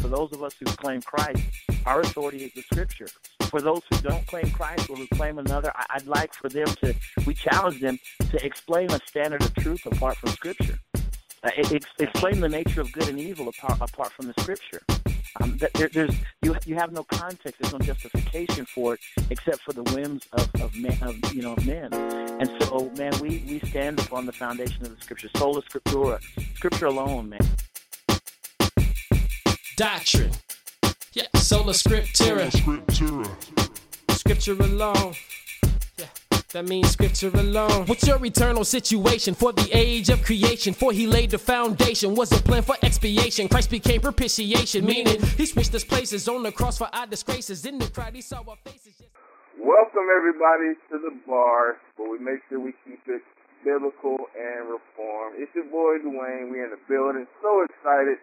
For those of us who claim Christ, our authority is the Scripture. For those who don't claim Christ or who claim another, I'd like for them to, we challenge them to explain a standard of truth apart from Scripture. Uh, it, explain the nature of good and evil apart, apart from the Scripture. Um, that there, there's you you have no context. There's no justification for it except for the whims of of, men, of you know of men. And so, man, we we stand upon the foundation of the Scripture, sola scriptura, Scripture alone, man. Doctrine. Yeah, sola scriptura. Scripture alone. Yeah, that means scripture alone. What's your eternal situation for the age of creation? For he laid the foundation, was a plan for expiation. Christ became propitiation, meaning he switched us places on the cross for our disgraces. In the crowd, he saw our faces. Welcome everybody to the bar, where we make sure we keep it biblical and reformed. It's your boy Dwayne. We in the building. So excited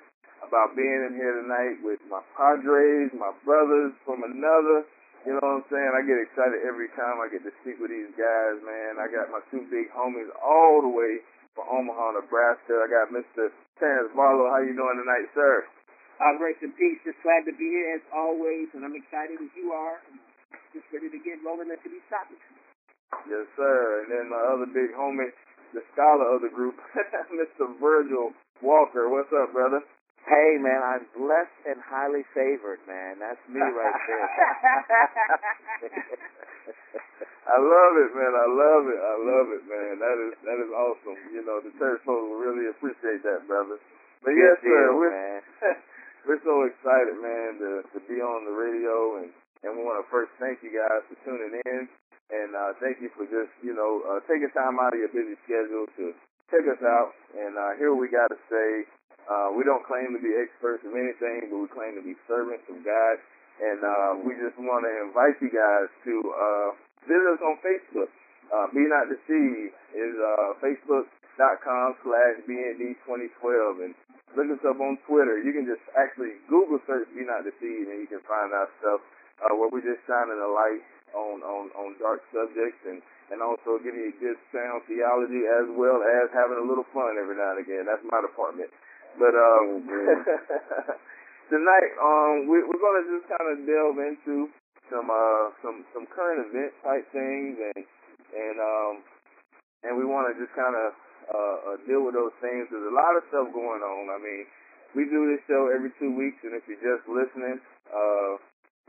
about being in here tonight with my Padres, my brothers from another. You know what I'm saying? I get excited every time I get to speak with these guys, man. I got my two big homies all the way from Omaha, Nebraska. I got Mr. Terrence Barlow. How you doing tonight, sir? Uh, grace and peace. Just glad to be here as always, and I'm excited as you are. Just ready to get rolling into these topics. Yes, sir. And then my other big homie, the scholar of the group, Mr. Virgil Walker. What's up, brother? Hey man, I'm blessed and highly favored, man. That's me right there. I love it, man. I love it. I love it, man. That is that is awesome. You know, the church folks will really appreciate that, brother. But yes, Good sir, we're man. we're so excited, man, to to be on the radio, and and we want to first thank you guys for tuning in, and uh, thank you for just you know uh, taking time out of your busy schedule to check us out and uh, hear what we got to say. Uh, we don't claim to be experts of anything, but we claim to be servants of God. And uh, we just want to invite you guys to uh, visit us on Facebook. Uh, Be Not Deceived is uh, facebook.com slash BND2012. And look us up on Twitter. You can just actually Google search Be Not Deceived and you can find our stuff uh, where we're just shining a light on, on, on dark subjects and, and also giving you good sound theology as well as having a little fun every now and again. That's my department. But um, tonight, um, we, we're going to just kind of delve into some uh, some some current event type things, and and um, and we want to just kind of uh, uh, deal with those things. There's a lot of stuff going on. I mean, we do this show every two weeks, and if you're just listening, uh,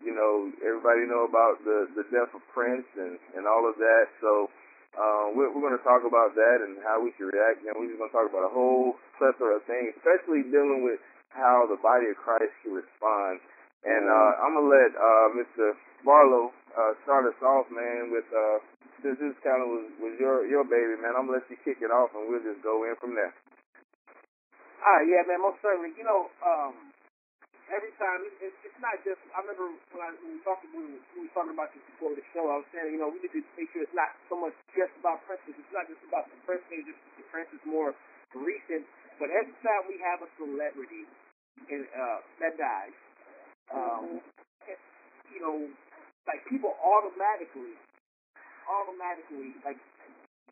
you know, everybody know about the the death of Prince and and all of that. So. Uh, we're, we're going to talk about that and how we should react. And we're just going to talk about a whole plethora of things, especially dealing with how the body of Christ can respond. And uh, I'm gonna let uh, Mr. Barlow uh, start us off, man. With uh, since this kind of was, was your your baby, man, I'm gonna let you kick it off, and we'll just go in from there. Ah, yeah, man, most certainly. You know, um, every time it, it, it's not just. I remember when, I, when we talked when we, when we were talking about this before the show. I was saying, you know, we need to make sure it's not so much just about Prince. It's not just about the Prince page. The Prince is more recent. But every time we have a celebrity in, uh, that dies, um, it, you know, like people automatically, automatically, like,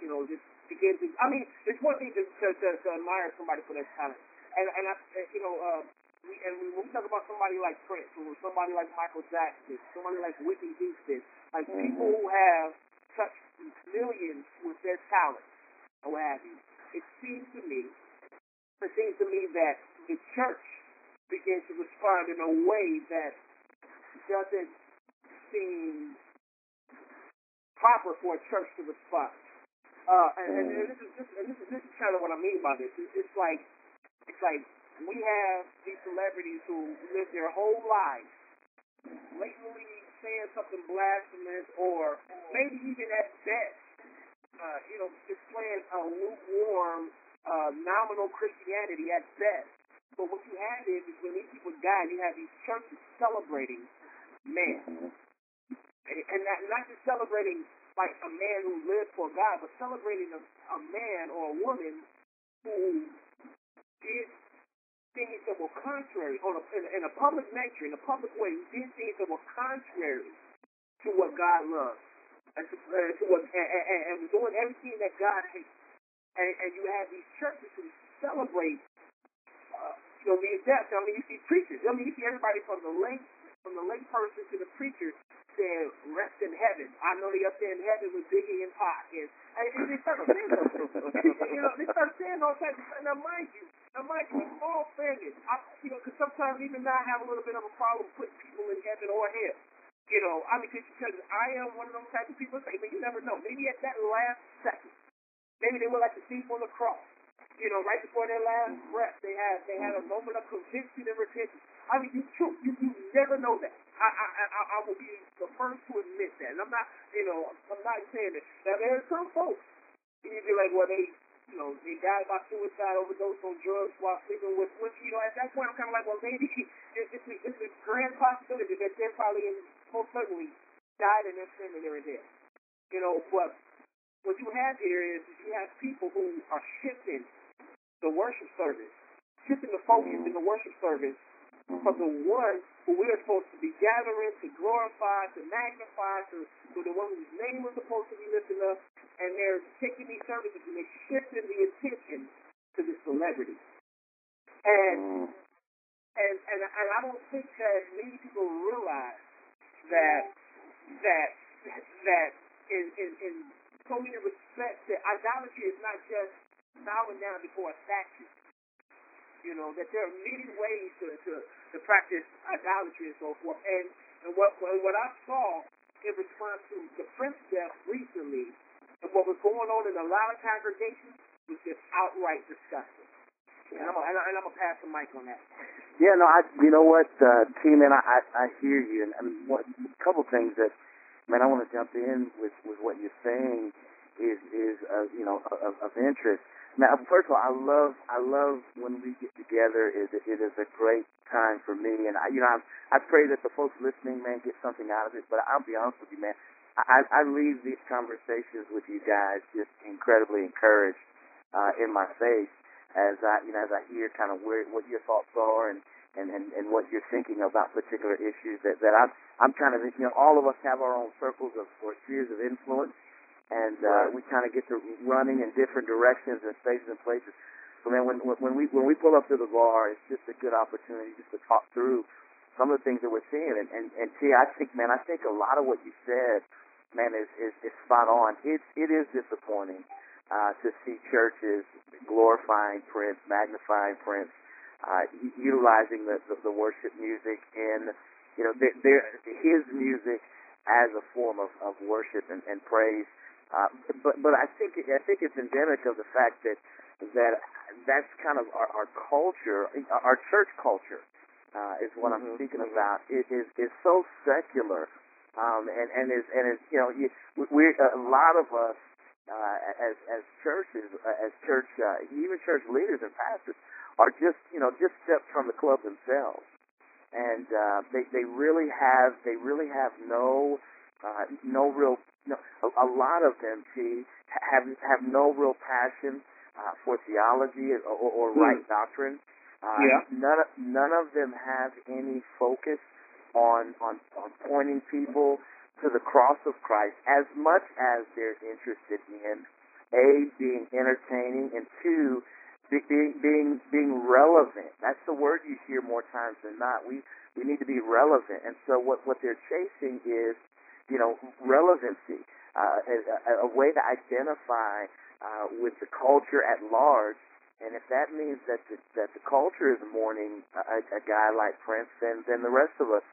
you know, just begin to. I mean, it's one thing to to, to, to admire somebody for their talent, and and I, you know, uh, we, and when we talk about somebody like Prince, or somebody like Michael Jackson, somebody like Whitney Houston, like people who have touched millions with their talent, or what have you, it seems to me, it seems to me that the church begins to respond in a way that doesn't seem proper for a church to respond. Uh, and, and, and this is this, and this is this is kind of what I mean by this. It's, it's like it's like we have these celebrities who live their whole lives blatantly saying something blasphemous, or maybe even at best, uh, you know, displaying a lukewarm, uh, nominal Christianity at best. But what you have is, is when these people die, you have these churches celebrating man, and, and not, not just celebrating like a man who lived for God, but celebrating a, a man or a woman who did things that were contrary on a, in, in a public nature, in a public way, who did things that were contrary to what God loves, and to, uh, to what, and, and, and doing everything that God hates. And, and you have these churches who celebrate, uh, you know, these deaths. I mean, you see preachers. I mean, you see everybody from the lay from the lay person to the preacher saying, rest in heaven. I know they up there in heaven with Biggie and Pac. And, and they start saying you know, they start saying all kinds of stuff. Now, mind you, now, mind you, in all fairness, I, you know, because sometimes even now I have a little bit of a problem putting people in heaven or hell. You know, I mean, because I am one of those type of people say, but you never know. Maybe at that last second, maybe they were like the thief on the cross. You know, right before their last breath, they had they had a moment of conviction and repentance. I mean, you you, you never know that. I, I I will be the first to admit that, and I'm not, you know, I'm not saying that. Now there are some folks, you be like, well, they, you know, they died by suicide, overdose on drugs while sleeping with, with you know, at that point I'm kind of like, well, maybe it's, it's, a, it's a grand possibility that they're probably in, most certainly died in their sin and there. You know, but what you have here is you have people who are shifting the worship service, shifting the focus in the worship service from the one who we are supposed to be gathering to glorify, to magnify, to, to the one whose name we're supposed to be lifting up, and they're taking these services and they're shifting the attention to the celebrity. And mm. and and, and I don't think that many people realize that that that in in, in so many respects that idolatry is not just bowing down before a statue. You know, that there are many ways to, to, to practice idolatry and so forth. And, and what, what I saw in response to the Prince death recently and what was going on in a lot of congregations was just outright disgusting. And I'm, and I'm gonna pass the mic on that. Yeah, no, I, you know what, uh, T man, I, I, I hear you, and, and what, a couple things that, man, I want to jump in with, with what you're saying is, is, uh, you know, of, of interest. Now, first of all, I love I love when we get together. It, it is a great time for me, and I, you know, I, I pray that the folks listening, man, get something out of it. But I'll be honest with you, man, I, I leave these conversations with you guys just incredibly encouraged uh, in my faith as I, you know, as I hear kind of where what your thoughts are and and, and, and what you're thinking about particular issues that, that I'm I'm kind of you know all of us have our own circles of or spheres of influence and uh, we kind of get to running in different directions and spaces and places. So man, when when we when we pull up to the bar, it's just a good opportunity just to talk through some of the things that we're seeing. And and, and T, I think, man, I think a lot of what you said, man, is is, is spot on. It it is disappointing uh, to see churches glorifying Prince, magnifying Prince, uh, utilizing the, the the worship music in you know their, their his music as a form of, of worship and, and praise. Uh, but but I think I think it's endemic of the fact that that that's kind of our, our culture, our church culture, uh, is what mm-hmm. I'm speaking about. It is is so secular, um, and and is and is you know you, we a lot of us uh, as as churches, as church, uh, even church leaders and pastors are just you know just steps from the club themselves, and uh, they they really have they really have no uh, no real no, a, a lot of them see have have no real passion uh, for theology or, or, or right mm. doctrine. Uh, yeah. None of, none of them have any focus on, on on pointing people to the cross of Christ as much as they're interested in a being entertaining and two being being being relevant. That's the word you hear more times than not. We we need to be relevant, and so what what they're chasing is you know relevancy, uh, a, a way to identify uh, with the culture at large. And if that means that the, that the culture is mourning a, a guy like Prince, then then the rest of us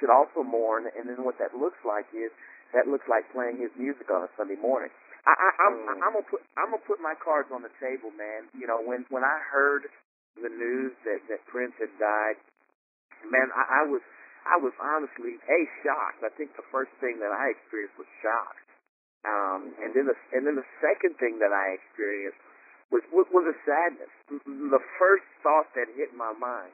should also mourn. And then what that looks like is that looks like playing his music on a Sunday morning. I, I, I'm Mm. I'm gonna put I'm gonna put my cards on the table, man. You know when when I heard the news that that Prince had died, man, I, I was I was honestly a shocked. I think the first thing that I experienced was shock. Um, and then the and then the second thing that I experienced was was, was a sadness. The first thought that hit my mind,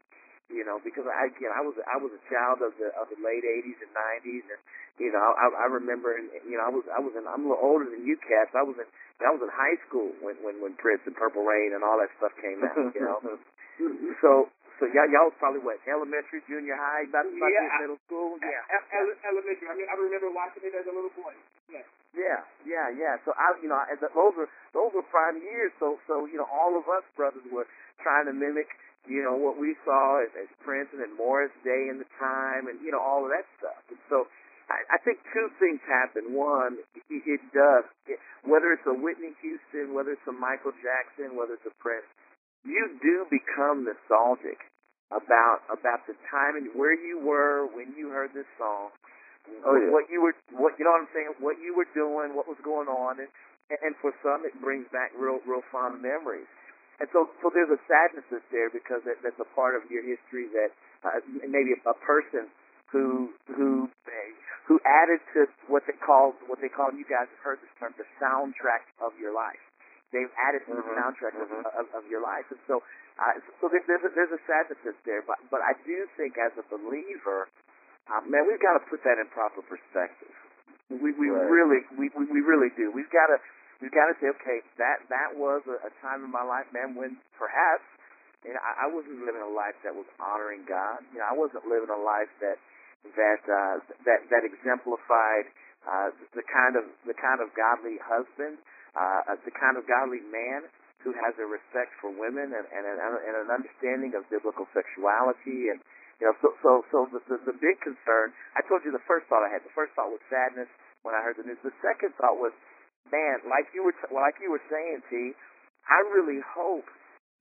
you know, because I again I was I was a child of the of the late '80s and '90s, and you know I, I remember, and you know I was I was in I'm a little older than you cats. I was in I was in high school when when when Prince and Purple Rain and all that stuff came out, you know. so so y'all y'all was probably what elementary, junior high, about, about Yeah, to hit middle school, yeah. Ele- elementary. I mean, I remember watching it as a little boy. Yeah. Yeah, yeah, yeah. So I, you know, I- those were those were prime years. So, so you know, all of us brothers were trying to mimic, you know, what we saw as, as Prince and then Morris Day in the time, and you know, all of that stuff. And so, I, I think two things happen. One, it, it does. It, whether it's a Whitney Houston, whether it's a Michael Jackson, whether it's a Prince, you do become nostalgic about about the time and where you were when you heard this song Oh, yeah. what you were, what you know what I'm saying, what you were doing, what was going on, and and for some it brings back real real fond memories. And so so there's a sadness that's there because that, that's a part of your history that uh, maybe a person who who who added to what they call what they call you guys have heard this term the soundtrack of your life. They've added to the Mhm, soundtrack of, of, of your life, and so uh, so there's a, there's a sadness that's there. But but I do think as a believer, uh, man, we've got to put that in proper perspective. We we Right. really we, we we really do. We've got to we've got to say, okay, that that was a, a time in my life, man, when perhaps you know, I, I wasn't living a life that was honoring God. You know, I wasn't living a life that that uh, that that exemplified uh, the kind of the kind of godly husband, uh, the kind of godly man who has a respect for women and, and, an, and an understanding of biblical sexuality and you know, so so so the, the the big concern. I told you the first thought I had. The first thought was sadness when I heard the news. The second thought was, man, like you were t- like you were saying, T. I really hope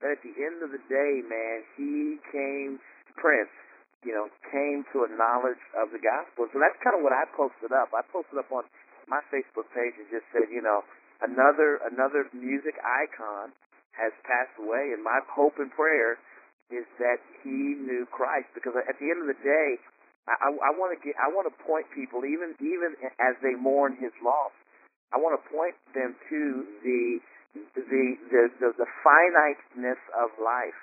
that at the end of the day, man, he came Prince. You know, came to a knowledge of the gospel. So that's kind of what I posted up. I posted up on my Facebook page and just said, you know, another another music icon has passed away, and my hope and prayer is that he knew Christ because at the end of the day, I, I, I want to get I want to point people even even as they mourn his loss. I want to point them to the the the the, the finiteness of life,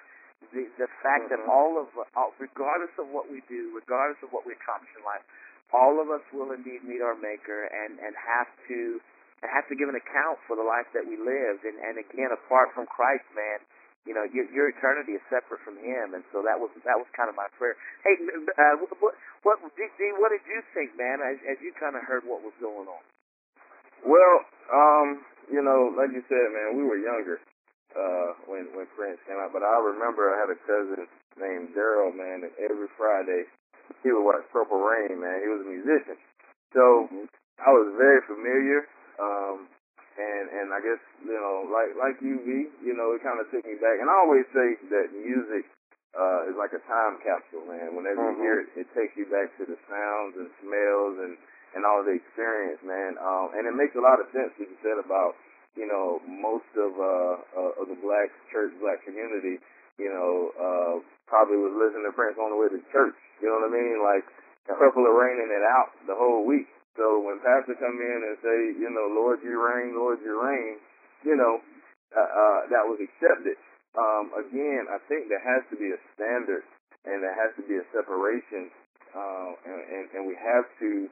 the the fact that Mhm. all of all, regardless of what we do, regardless of what we accomplish in life, all of us will indeed meet our Maker and and have to have to give an account for the life that we lived. And and again, apart from Christ, man, you know, your, your eternity is separate from Him, and so that was that was kind of my prayer. Hey, uh, what what D, what did you think, man, as, as you kind of heard what was going on? Well, um, you know, like you said, man, we were younger uh, when when Prince came out, but I remember I had a cousin named Daryl, man, and every Friday he would watch Purple Rain, man. He was a musician, so I was very familiar. Um, and and I guess you know, like like you, V, you know, it kind of took me back. And I always say that music uh, is like a time capsule, man. Whenever you Mhm. hear it, it takes you back to the sounds and smells and and all the experience, man. Um, and it makes a lot of sense what you said about you know, most of uh, uh of the black church, black community, you know, uh probably was listening to Prince on the way to church. You know what I mean? Like purple are raining it out the whole week. So when pastor come in and say, you know, Lord you reign, Lord you reign, you know, uh, uh that was accepted. Um, again, I think there has to be a standard and there has to be a separation, uh, and, and, and we have to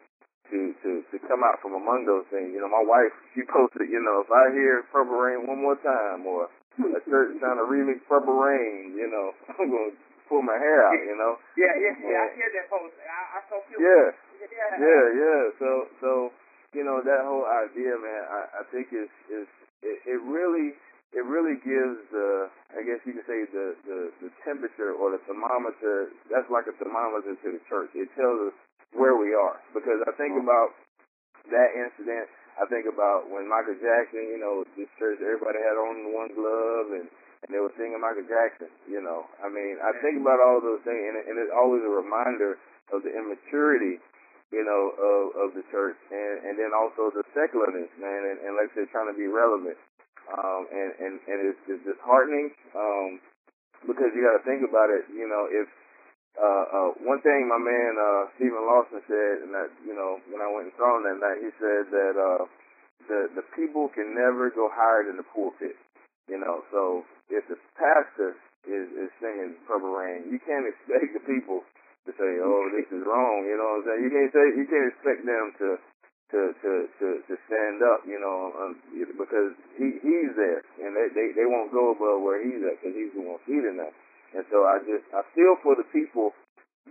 to to to come out from among those things. You know, my wife she posted, you know, if I hear Purple Rain one more time or a church trying to remix Purple Rain, you know, I'm gonna pull my hair out. You know. Yeah, yeah, yeah. I hear that post. I, I saw you. Yeah. Yeah. Yeah, yeah. So so you know that whole idea, man. I, I think is is it, it really it really gives the I guess you could say the, the the temperature or the thermometer. That's like a thermometer to the church. It tells us where we are because I think mm-hmm. about that incident. I think about when Michael Jackson, you know, this church, everybody had on one glove and and they were singing Michael Jackson. You know, I mean, I think mm-hmm. about all those things, and, it, and it's always a reminder of the immaturity, you know, of of the church, and and then also the secularness, man, and, and like I said, trying to be relevant, um, and and and it's, it's disheartening, um, because you got to think about it, you know, if uh, uh, one thing my man uh, Steven Lawson said, and that you know when I went and saw him that night, he said that uh, the the people can never go higher than the pulpit. You know, so if the pastor is is singing Purple Rain, you can't expect the people to say, "Oh, this is wrong." You know what I'm saying? You can't say you can't expect them to to to to, to stand up. You know, um, because he he's there, and they they they won't go above where he's at because he's the one feeding them. And so I just I feel for the people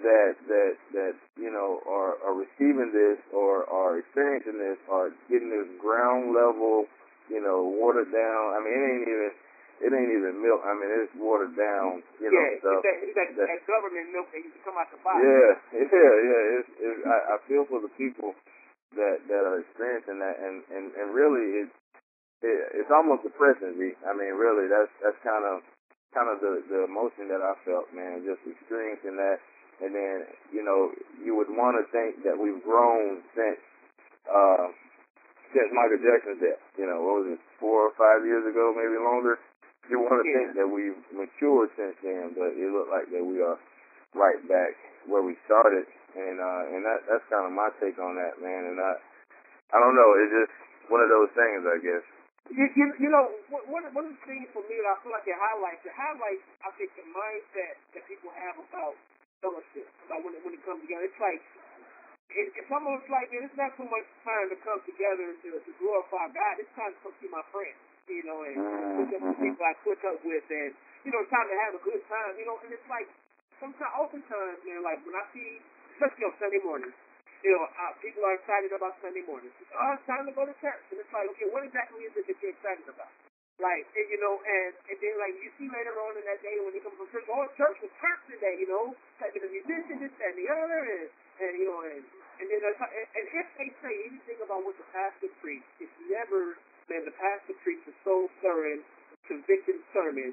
that that that you know are are receiving this or are experiencing this are getting this ground level you know watered down. I mean it ain't even it ain't even milk. I mean it's watered down. You know yeah, stuff. it's that, it's that, that- that government milk that used to come out the box. yeah, yeah, yeah. It's, it's, I, I feel for the people that that are experiencing that, and and and really, it's it, it's almost depressing. I mean, really, that's that's kind of kind of the the emotion that I felt, man, just experiencing that, and then you know, you would want to think that we've grown since uh since Michael Jackson's death. You know, what was it, four or five years ago, maybe longer. You want to Yeah. think that we've matured since then, but it looked like that we are right back where we started, and uh, and that that's kind of my take on that, man. And I I don't know, it's just one of those things, I guess. You, you, you know, one one of one of the things for me that I feel like it highlights, it highlights, I think, the mindset that people have about fellowship, about when it, when it comes together. It's like, it, it's almost like man, it's not so much time to come together to, to glorify God. It's time to come see my friends, you know, and look up with people I click up with, and you know, it's time to have a good time, you know. And it's like, sometimes, oftentimes, man, like when I see, especially on Sunday mornings, you know, uh, people are excited about Sunday mornings. Oh, it's time to go to church. And it's like, okay, what exactly is it that you're excited about? Like, and, you know, and, and then, like, you see later on in that day when you come from church, oh, church was church today, you know, like the musician, this, that, and the other, and, and you know, and, and then, and, and if they say anything about what the pastor preached, it's never, man, the pastor preached a soul-stirring, convicting sermon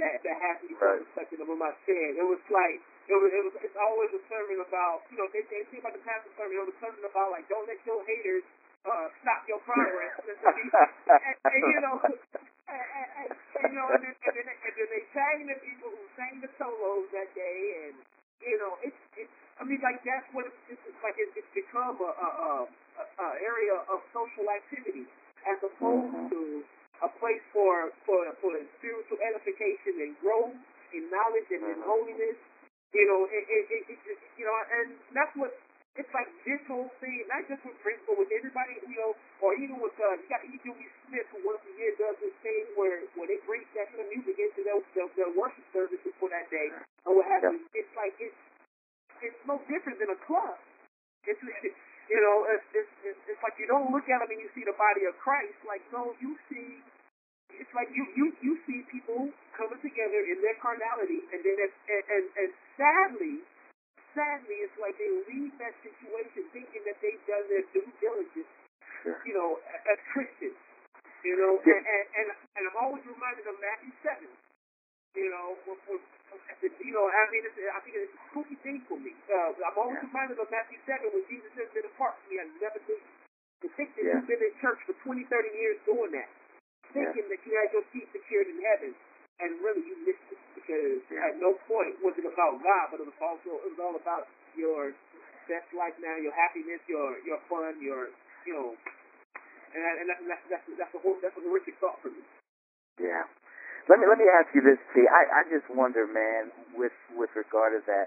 that, that has me Right. touching over my skin. It was like, it was, it was, it's always a sermon about, you know, they, they say about the pastor sermon, it was a sermon about, like, don't let your haters uh, stop your progress. and, and, you know, and, and, and, and, you know, and then, and, then, and then they sang the people who sang the solos that day, and, you know, it's, it's I mean, like, that's what it's, it's, it's like, it's, it's become a, a, a, a area of social activity as opposed to a place for, for, for spiritual edification and growth in knowledge and in holiness. You know, it, it, it, it just, you know, and that's what, it's like this whole thing, not just with Prince, but with everybody, you know, or even with, uh, you got E.W. Smith, who once a year does this thing where, where they bring that kind of music into their, their, their worship services for that day, or what have you. It's like, it's, it's no different than a club. It's, you know, it's, it's, it's, it's like you don't look at them and you see the body of Christ. Like, no, you see, it's like you, you, you see people coming together in their carnality, and then, it's, and, and, and sadly, sadly, it's like they leave that situation thinking that they've done their due diligence, you know, as Christians. You know, and, and, and, and I'm always reminded of Matthew 7. You know, with, with, you know, I mean, it's, I think it's a spooky thing for me. Uh, I'm always reminded of Matthew 7 when Jesus says, "Been apart from me, I never knew you." The Christians Yeah. who've been in church for 20, 30 years doing that. thinking that you had your seat secured in heaven, and really you missed it because at no point was it about God, but it was also it was all about your best life now, your happiness, your your fun, your you know, and and that's that's that's, that's the whole that's a horrific thought for me. Yeah. Let me let me ask you this, T. I I just wonder, man, with with regard to that,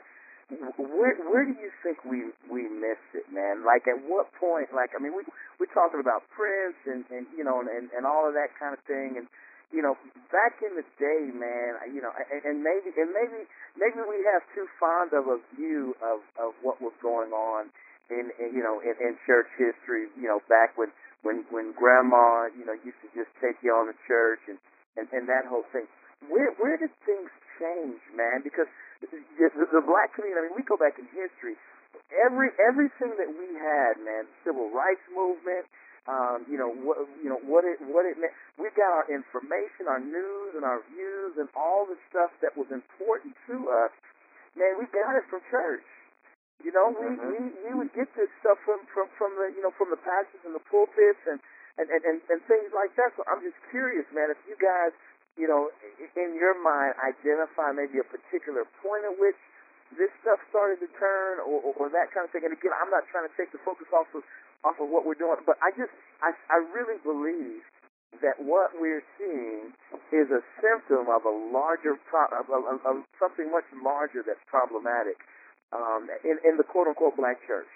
where where do you think we we missed it, man? Like at what point? Like I mean, we we're talking about Prince and and you know and and all of that kind of thing, and you know, back in the day, man, you know, and, maybe and maybe maybe we have too fond of a view of of what was going on in, in you know in, in church history. You know, back when when when Grandma, you know, used to just take you on to church and and and that whole thing. Where where did things change, man? Because the, the, the black community. I mean, we go back in history. Every everything that we had, man, civil rights movement um, you know what you know what it what it meant. We got our information, our news, and our views, and all the stuff that was important to us. Man, we got it from church. You know, we mm-hmm. we we would get this stuff from from from the you know from the pastors and the pulpits and and and and, and things like that. So I'm just curious, man, if you guys you know in your mind identify maybe a particular point at which this stuff started to turn or, or, or that kind of thing. And again, I'm not trying to take the focus off of off of what we're doing. But I just, I, I really believe that what we're seeing is a symptom of a larger, pro- of, of, of something much larger that's problematic um, in, in the quote unquote black church.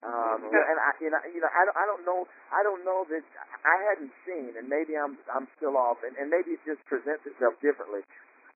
Um, and I, you know, you know, I don't, I don't know, I don't know that I hadn't seen, and maybe I'm, I'm still off, and, and maybe it just presents itself differently.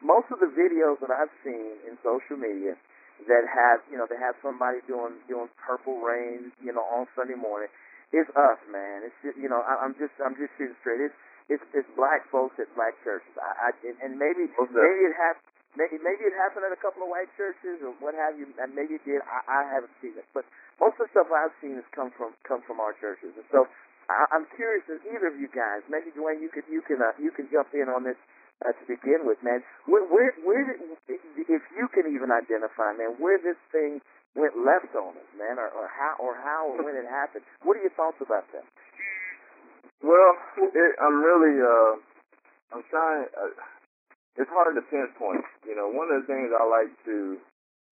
Most of the videos that I've seen in social media that have you know they have somebody doing doing purple rain you know on Sunday morning. It's us, man. It's just, you know I, I'm just I'm just shooting straight. It's it's it's black folks at black churches. I, I and maybe maybe it has maybe maybe it happened at a couple of white churches or what have you. And maybe it did. I, I haven't seen it, but most of the stuff I've seen has come from come from our churches. And so I, I'm curious if either of you guys, maybe Dwayne, you could you can uh, you can jump in on this uh, to begin with, man. Where, where, where did, if you can even identify, man, where this thing went left on us, man, or, or how, or how, or when it happened. What are your thoughts about that? Well, it, I'm really, uh, I'm trying. Uh, it's hard to pinpoint. You know, one of the things I like to,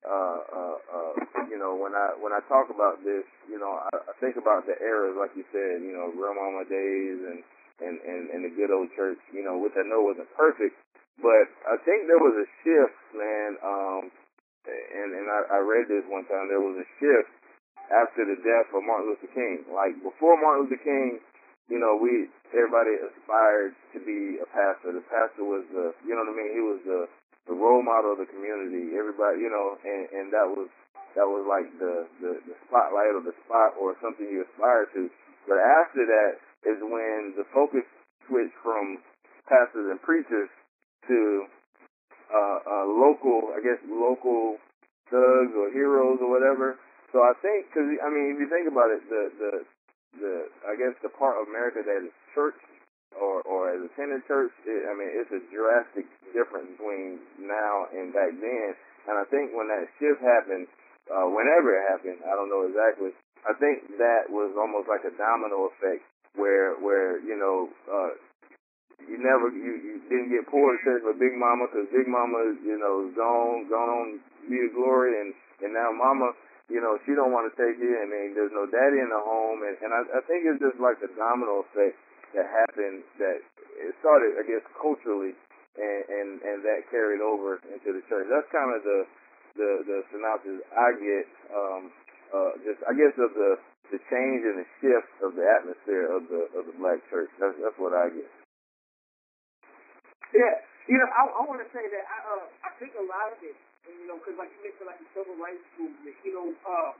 uh, uh, uh, you know, when I when I talk about this, you know, I, I think about the eras, like you said, you know, grandmama days and and, and, and the good old church, you know, which I know wasn't perfect, but I think there was a shift, man. Um, and and I, I read this one time. There was a shift after the death of Martin Luther King. Like before Martin Luther King, you know, we everybody aspired to be a pastor. The pastor was the, you know what I mean. He was the the role model of the community. Everybody, you know, and and that was that was like the the, the spotlight or the spot or something you aspired to. But after that, is when the focus switched from pastors and preachers to uh, uh, local, I guess, local thugs or heroes or whatever. So I think, because I mean, if you think about it, the the the I guess the part of America that is church or or has attended church, it, I mean, it's a drastic difference between now and back then. And I think when that shift happened, uh, whenever it happened, I don't know exactly. I think that was almost like a domino effect where where you know uh, you never you, you didn't get poor church for Big Mama because Big Mama you know gone gone on be the glory and and now Mama you know she don't want to take it, and then there's no daddy in the home and and I, I think it's just like the domino effect that happened that it started I guess culturally and and and that carried over into the church. That's kind of the the the synopsis I get um uh just I guess of the the change and the shift of the atmosphere of the of the black church. That's that's what I get. Yeah, you know, I, I want to say that I uh, I think a lot of it, and, you know, because like you mentioned, like the civil rights movement, you know, uh,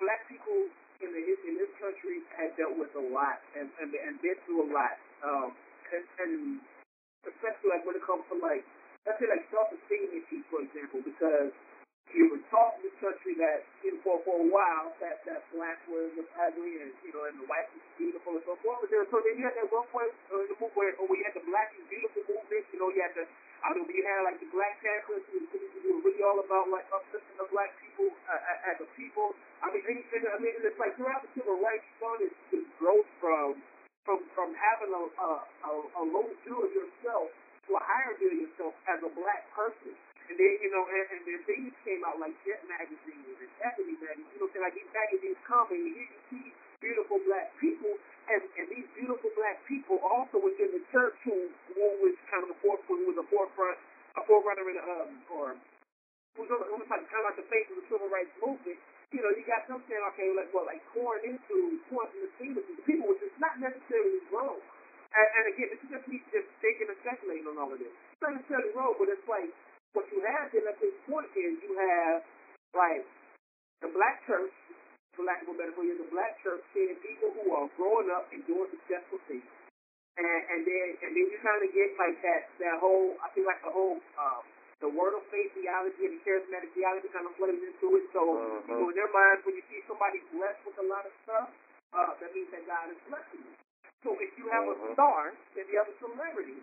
black people in the in this country have dealt with a lot and and, and been through a lot, um, and, and especially like when it comes to like let's say like self-esteem issues, for example, because you were taught in this country that you know, for for a while that that black was ugly and you know and the white was beautiful and so forth. But then so then you had that one point uh, in the movement where, where you had the black is beautiful movement. You know you had the I know you had like the Black Panthers who, were really all about like uplifting the black people uh, as a people. I mean and, and, I mean it's like throughout the civil rights is, is growth from from from having a, a, a low view of yourself to a higher view of yourself as a black person. And then, you know, and, and then things came out like Jet Magazine and Ebony Magazine. You know, so like these magazines come and you see beautiful black people, and, and these beautiful black people also within the church who, who was kind of a forefront, who was a forefront, a forerunner in, um, or who's on, who's like kind of like the face of the civil rights movement. You know, you got them saying, okay, like what, like pouring into, pouring into the scene of these people, which is not necessarily wrong. And, and again, this is just me just thinking and speculating on all of this. It's not necessarily wrong, but it's like what you have then at this point is you have like the black church, for lack of a better word, the black church seeing people who are growing up and doing successful things. And, and then and then you kind of get like that that whole I feel like the whole um, the word of faith theology and the charismatic theology kind of flooded into it. So Uh-huh. in their minds, when you see somebody blessed with a lot of stuff, uh, that means that God is blessing you. So if you have Uh-huh. a star and you have a celebrity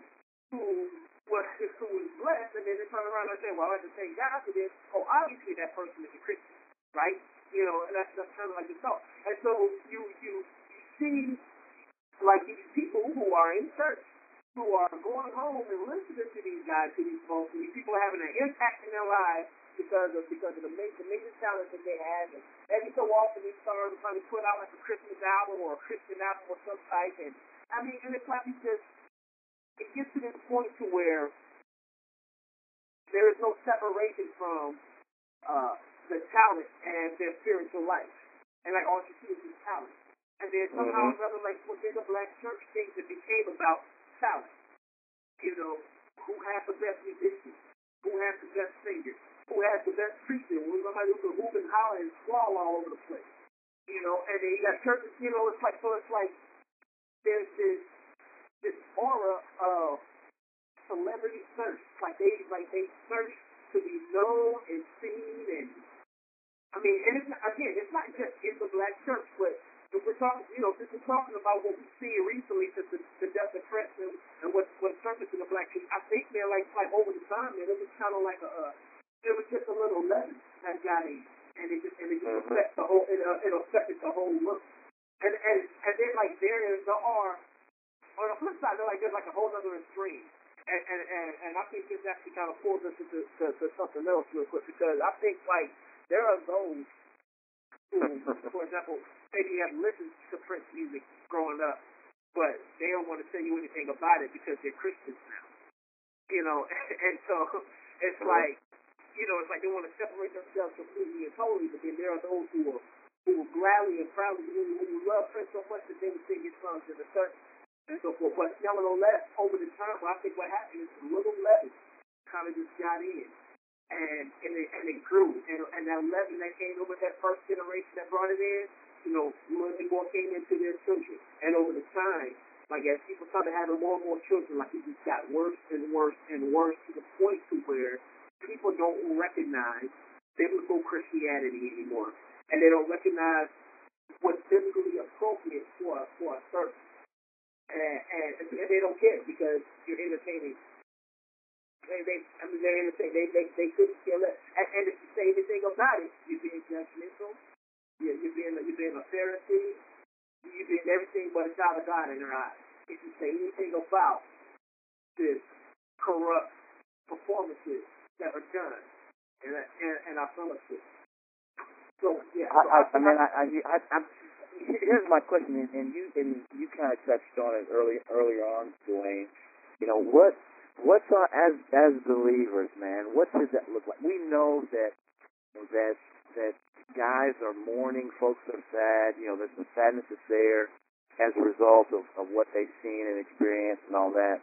who was who was blessed, and then they turn around and say, "Well, I have to thank God for this." Oh, obviously that person is a Christian, right? You know, and that's that's kind of like the thought. And so you you you see like these people who are in church who are going home and listening to these guys, to these folks, and these people are having an impact in their lives because of because of the major, major talent that they have. And every so often these stars are trying to put out like a Christmas album or a Christian album of some type. And I mean, and it's like you just it gets to this point to where there is no separation from uh, the talent and their spiritual life. And like all you see is this talent. And then somehow or another, like within the black church, things it became about talent. You know, who has the best musician, who has the best singer, who has the best preacher, who somebody who can hoop and holler and squall all over the place. You know, and then you got churches, you know, it's like so it's like there's this this aura of celebrity search. Like they like they search to be known and seen and I mean, and it's not, again, it's not just in the black church, but if we're talking, you know, since we're talking about what we've seen recently since the, the death of Prince and what what surfaced in the black church, I think man, like like over the time, man, it was kind of like a, uh, it was just a little leaven that got in, and it just and it just Mhm. affected the whole, it, uh, it affected the whole look, and and and then like there is there are on the flip side, there like there's like a whole other extreme. And, and, and, and I think this actually kind of pulls us into to, to something else real quick because I think like there are those who, for example, maybe have listened to Prince music growing up, but they don't want to tell you anything about it because they're Christians now. You know, and so it's like, you know, it's like they want to separate themselves completely and totally, but then there are those who will who will gladly and proudly who, who love Prince so much that they would sing his songs in the and so forth. But nevertheless, over the time, I think what happened is little leaven kind of just got in and and it, and it grew. And, and that leaven that came over that first generation that brought it in, you know, more and more came into their children. And over the time, like as people started having more and more children, like it just got worse and worse and worse to the point to where people don't recognize biblical Christianity anymore, and they don't recognize what's biblically appropriate for for a service. And, and, they don't care because you're entertaining they, they, I mean, they're entertaining. They, they, they couldn't care less. And, and if you say anything about it, you're being judgmental. You're, you're being, you're being a Pharisee. You're being everything but a child of God in their eyes. If you say anything about this corrupt performances that are done in, in, in our fellowship. So yeah. So I, I, I mean, I, I, I, I'm, here's my question, and, you and you kind of touched on it early earlier on, Dwayne. You know what? What's our as as believers, man? What does that look like? We know that that that guys are mourning, folks are sad. You know, there's some sadness that's there as a result of, of what they've seen and experienced and all that.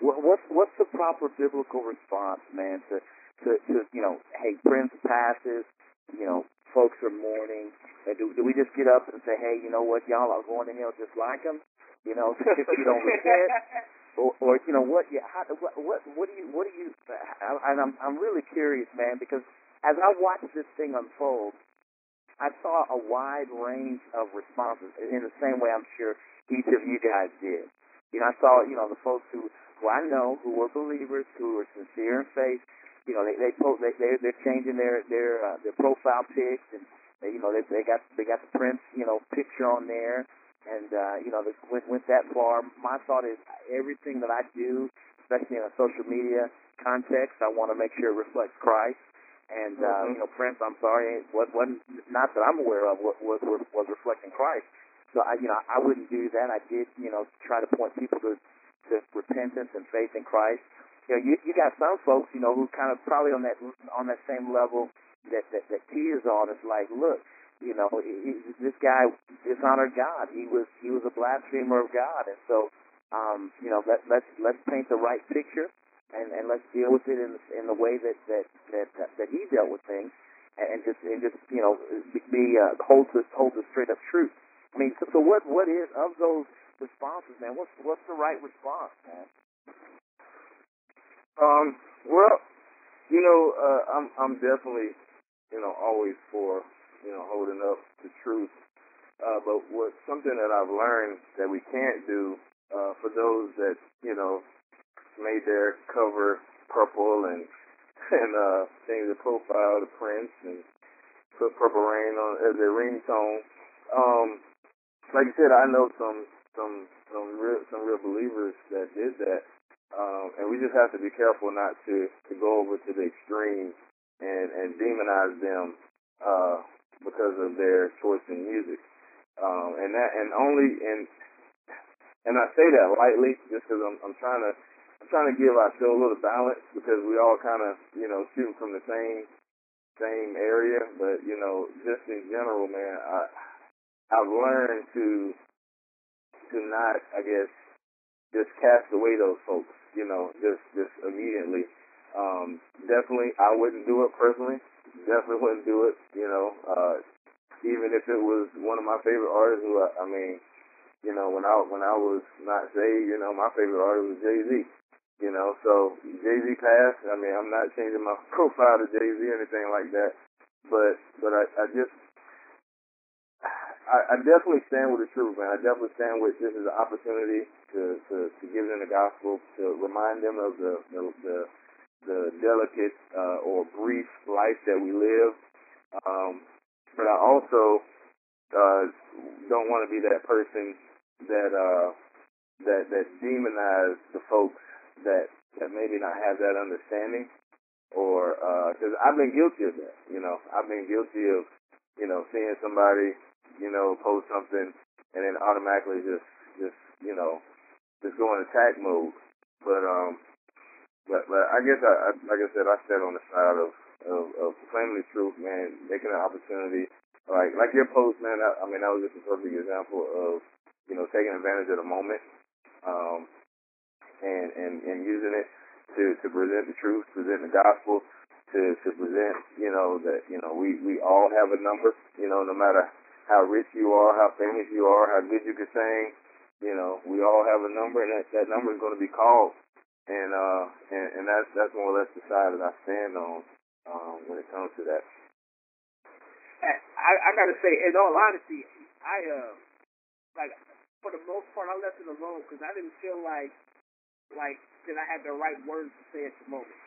What, what's what's the proper biblical response, man? To to, to you know, hey, Prince passes. You know, folks are mourning. And do, do we just get up and say, hey, you know what, y'all are going to hell just like him? You know, if you don't repent, or, or you know what? Yeah, how, what, what, what do you, what do you? And I'm, I'm really curious, man, because as I watched this thing unfold, I saw a wide range of responses in the same way I'm sure each of you guys did. You know, I saw, you know, the folks who, who I know who were believers, who were sincere in faith. You know, they they post, they they're, they're changing their their uh, their profile pics, and they, you know they they got they got the Prince, you know, picture on there, and uh, you know, this went went that far. My thought is everything that I do, especially in a social media context, I want to make sure it reflects Christ. And uh, Mhm. you know, Prince, I'm sorry, what wasn't not that I'm aware of what was was, was reflecting Christ. So I, you know, I wouldn't do that. I did, you know, try to point people to to repentance and faith in Christ. You know, you you got some folks, you know, who kind of probably on that on that same level that that, that T is on. It's like, look, you know, he, this guy dishonored God. He was he was a blasphemer of God, and so, um, you know, let let's let's paint the right picture, and and let's deal with it in in the way that that that that, he dealt with things, and, just and just you know be, be uh, hold the hold the straight up truth. I mean, so, so what what is of those responses, man? What's what's the right response, man? Um, well, you know, uh, I'm I'm definitely, you know, always for, you know, holding up the truth. Uh, but what something that I've learned that we can't do uh, for those that you know made their cover purple and and uh, changed the profile to Prince and put Purple Rain on as their ringtone. Um, like you said, I know some some some real some real believers that did that, um, and we just have to be careful not to to go over to the extreme and and demonize them uh, because of their choice in music. Um, and that and only and and I say that lightly just because I'm I'm trying to I'm trying to give our show a little balance because we all kind of you know shooting from the same same area, but you know just in general, man, I I've learned to to not I guess just cast away those folks, you know, just just immediately. Um, definitely, I wouldn't do it personally. Definitely wouldn't do it. You know, uh, even if it was one of my favorite artists. Who I, I mean, you know, when I when I was not saved, you know, my favorite artist was Jay Z. You know, so Jay Z passed. I mean, I'm not changing my profile to Jay Z or anything like that. But but I, I just I, I definitely stand with the truth, man. I definitely stand with this is an opportunity to, to, to give them the gospel, to remind them of the the the, the delicate uh, or brief life that we live. Um, but I also uh, don't want to be that person that uh, that that demonize the folks that that maybe not have that understanding, or because I've been guilty of that. You know, I've been guilty of you know seeing somebody you know post something and then automatically just just you know just go in attack mode. But um, but but I guess I, I like I said I stand on the side of of, of proclaiming the truth, man, making an opportunity. Like like your post, man. I, I mean, that was just a perfect example of you know taking advantage of the moment, um, and and and using it to to present the truth, present the gospel, to to present you know that you know we we all have a number. You know, no matter how rich you are, how famous you are, how good you can sing, you know, we all have a number, and that that number is going to be called. And uh, and, and that's that's more or less the side that I stand on um, when it comes to that. I, I gotta say, in all honesty, I uh, like for the most part, I left it alone because I didn't feel like like that I had the right words to say at the moment.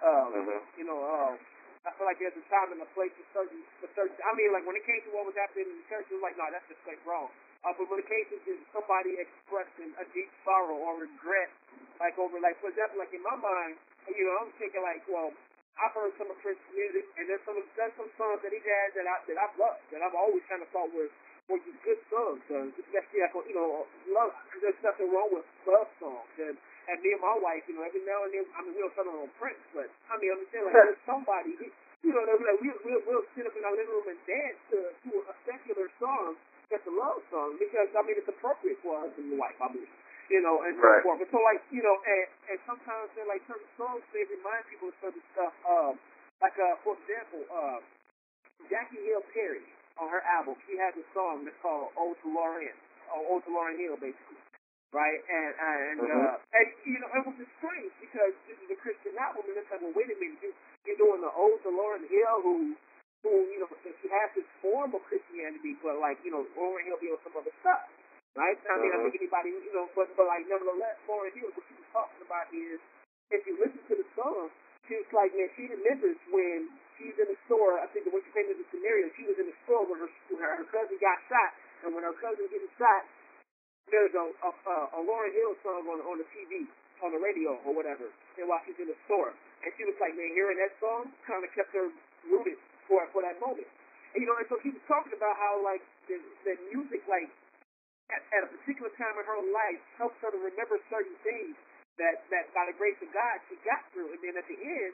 Um, Mhm. you know, um, I feel like there's a time and a place for certain, for certain. I mean, like when it came to what was happening in the church, it was like, no, that's just like wrong. Uh, but when it came to somebody expressing a deep sorrow or regret, like over, like for example, like in my mind, you know, I'm thinking like, well, I've heard some of Prince's music, and there's some there's some songs that he has that I that I've loved, that I've always kind of thought were were just good songs. Uh, especially like you know, love. There's nothing wrong with love songs, and and me and my wife, you know, every now and then, I mean, we don't settle on Prince, but I mean, I'm saying like there's somebody, you know, they'll be like we we'll, we'll sit up in our living room and dance to to a secular song that's a love song because I mean it's appropriate for us and the wife, I believe you know, and so Right. forth. But so like, you know, and, and sometimes they're like certain songs they remind people of certain stuff. Um, like uh, for example, uh, Jackie Hill Perry on her album, she has a song that's called "Ode to Lauryn," or "Ode to Lauryn Hill," basically, right? And and Mhm. uh, and you know, it was just strange because this is a Christian album, and it's like, well, wait a minute, you you're doing the "Ode to Lauryn Hill," who who you know, she has this form of Christianity, but like you know, Lauryn Hill be on some other stuff. Right? I mean, I Mhm. think anybody, you know, but, but like, nevertheless, Lauryn Hill, what she was talking about is, if you listen to the song, she was like, man, she remembers when she's in the store, I think when she came to the scenario, she was in the store when her, when her, her cousin got shot, and when her cousin getting shot, there's a a, a, a Lauryn Hill song on on the TV, on the radio or whatever, and while she's in the store, and she was like, man, hearing that song kind of kept her rooted for for that moment. And, you know, and so she was talking about how like the, the music, like at, at a particular time in her life, helps her to remember certain things that that by the grace of God she got through, and then at the end,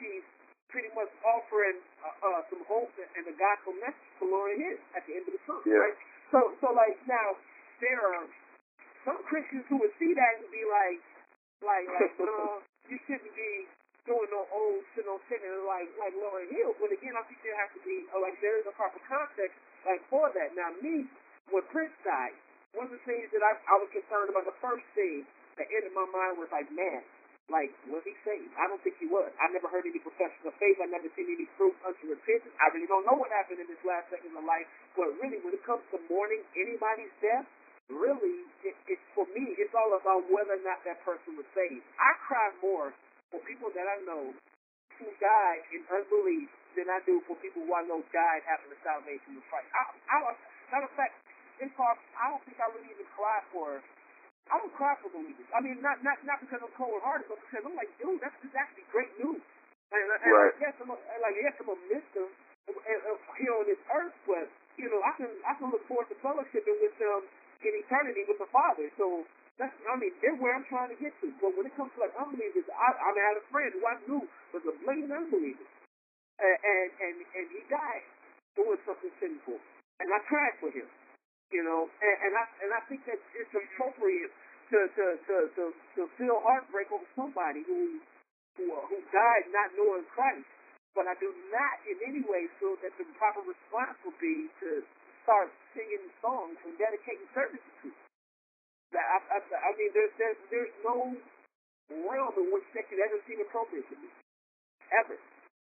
she's pretty much offering uh, uh, some hope and a gospel message to Lauryn Hill at the end of the song, Yeah. right? So, so like now, there are some Christians who would see that and be like, like, like, no, you shouldn't be doing no old shit, no singing like like Lauryn Hill. But again, I think there has to be uh, like there is a proper context like for that. Now, me, when Prince died, one of the things that I I was concerned about, the first thing that entered my mind was like, man, like, was he saved? I don't think he was. I never heard any profession of faith. I never seen any proof unto repentance. I really don't know what happened in this last second of life. But really, when it comes to mourning anybody's death, really, it, it's for me, it's all about whether or not that person was saved. I cry more for people that I know who died in unbelief than I do for people who I know died after the salvation of Christ. I, I, matter of fact, it's hard. I don't think I really even cry for. I don't cry for believers. I mean, not not not because I'm cold hearted, but because I'm like, dude, that's, that's actually great news. And, and Right. yes, I'm a, like yes, I'm a uh, here on this earth, but you know, I can I can look forward to fellowshipping with them in eternity with the Father. So that's I mean, they're where I'm trying to get to. But when it comes to like unbelievers, I I mean, I had a friend who I knew was a blatant unbeliever, and and and, and he died doing something sinful, and I cried for him. You know, and, and I and I think that it's appropriate to to to to, to feel heartbreak over somebody who who uh, who died not knowing Christ. But I do not in any way feel that the proper response would be to start singing songs and dedicating services to. I, I, I mean, there's there's there's no realm in which that could ever seem appropriate to me, ever.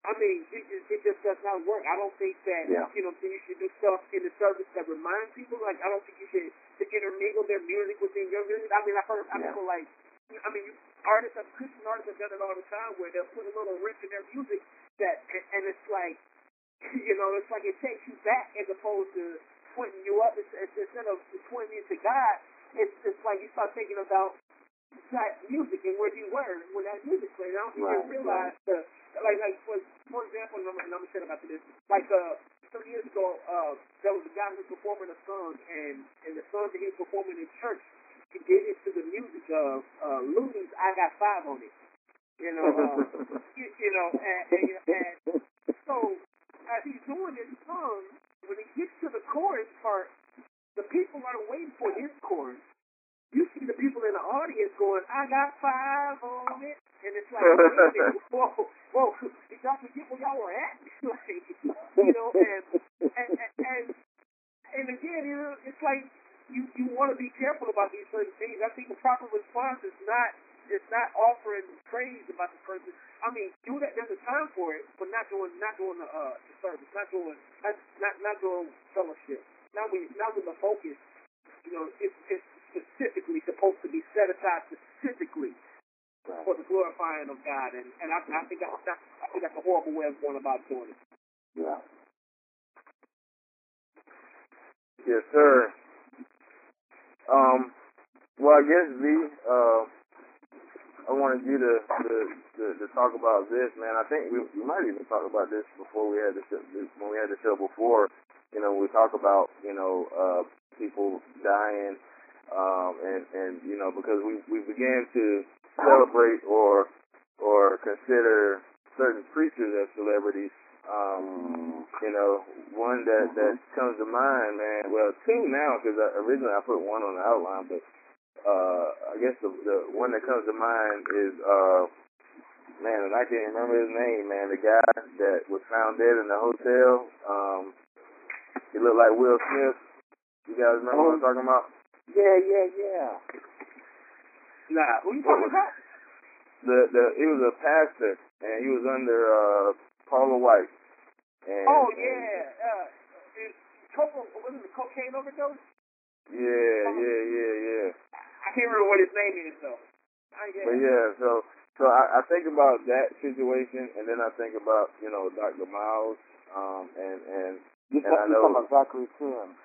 I mean, it, it, it just does not work. I don't think that Yeah. you know you should do stuff in the service that remind people. Like I don't think you should to intermingle their music within your music. I mean, I've heard I Yeah. people like I mean, artists, Christian artists have done it all the time where they'll put a little riff in their music that, and, and it's like, you know, it's like it takes you back as opposed to pointing you up. It's, it's, instead of pointing you to God, it's just like you start thinking about that music and where you were when that music played. I don't Right, you realize the, like, like for, for example, and I'm, and I'm gonna say about this, like uh, some years ago, uh, there was a guy who was performing a song, and and the song that he was performing in church, he did it to the music of uh, Luniz' "I Got Five on It." You know, uh, you, you know, and, and, and so as he's doing this song, when he gets to the chorus part, the people aren't waiting for his chorus. You see the people in the audience going, I got five on it. And it's like, wait a minute, whoa, whoa, did y'all forget where y'all were at? like, you know, and, and, and, and, and again, you know, it's like you, you want to be careful about these certain things. I think the proper response is not is not offering praise about the person. I mean, do that. There's a time for it, but not doing not doing the uh the service, not doing not not, not doing fellowship. Not when not when the focus, you know, it's it's specifically supposed to be set aside specifically for the glorifying of God, and and I, I think that's, that's I think that's a horrible way of going about doing it. Yeah. Yes, sir. Um, well, I guess V, uh, I wanted you to, to to to talk about this, man. I think we, we might even talk about this before we had the show, when we had the show before. You know, we talk about you know uh, people dying, um, and and you know because we we began to celebrate or or consider certain preachers as celebrities. Um, you know, one that that comes to mind, man. Well, two now because originally I put one on the outline, but uh, I guess the the one that comes to mind is uh, man, and I can't remember his name, man. The guy that was found dead in the hotel. Um, he looked like Will Smith. You guys remember what I'm talking about? Yeah, yeah, yeah. Nah, who you talking about? The the he was a pastor and he was under uh Paula White. And, Oh and- yeah, uh, is coco was it the cocaine overdose? Yeah, yeah, yeah, yeah. I can't remember what his name is though. But yeah, so so I, I think about that situation, and then I think about you know Dr. Myles, um, and and You And I talking know- about Zachery Tim.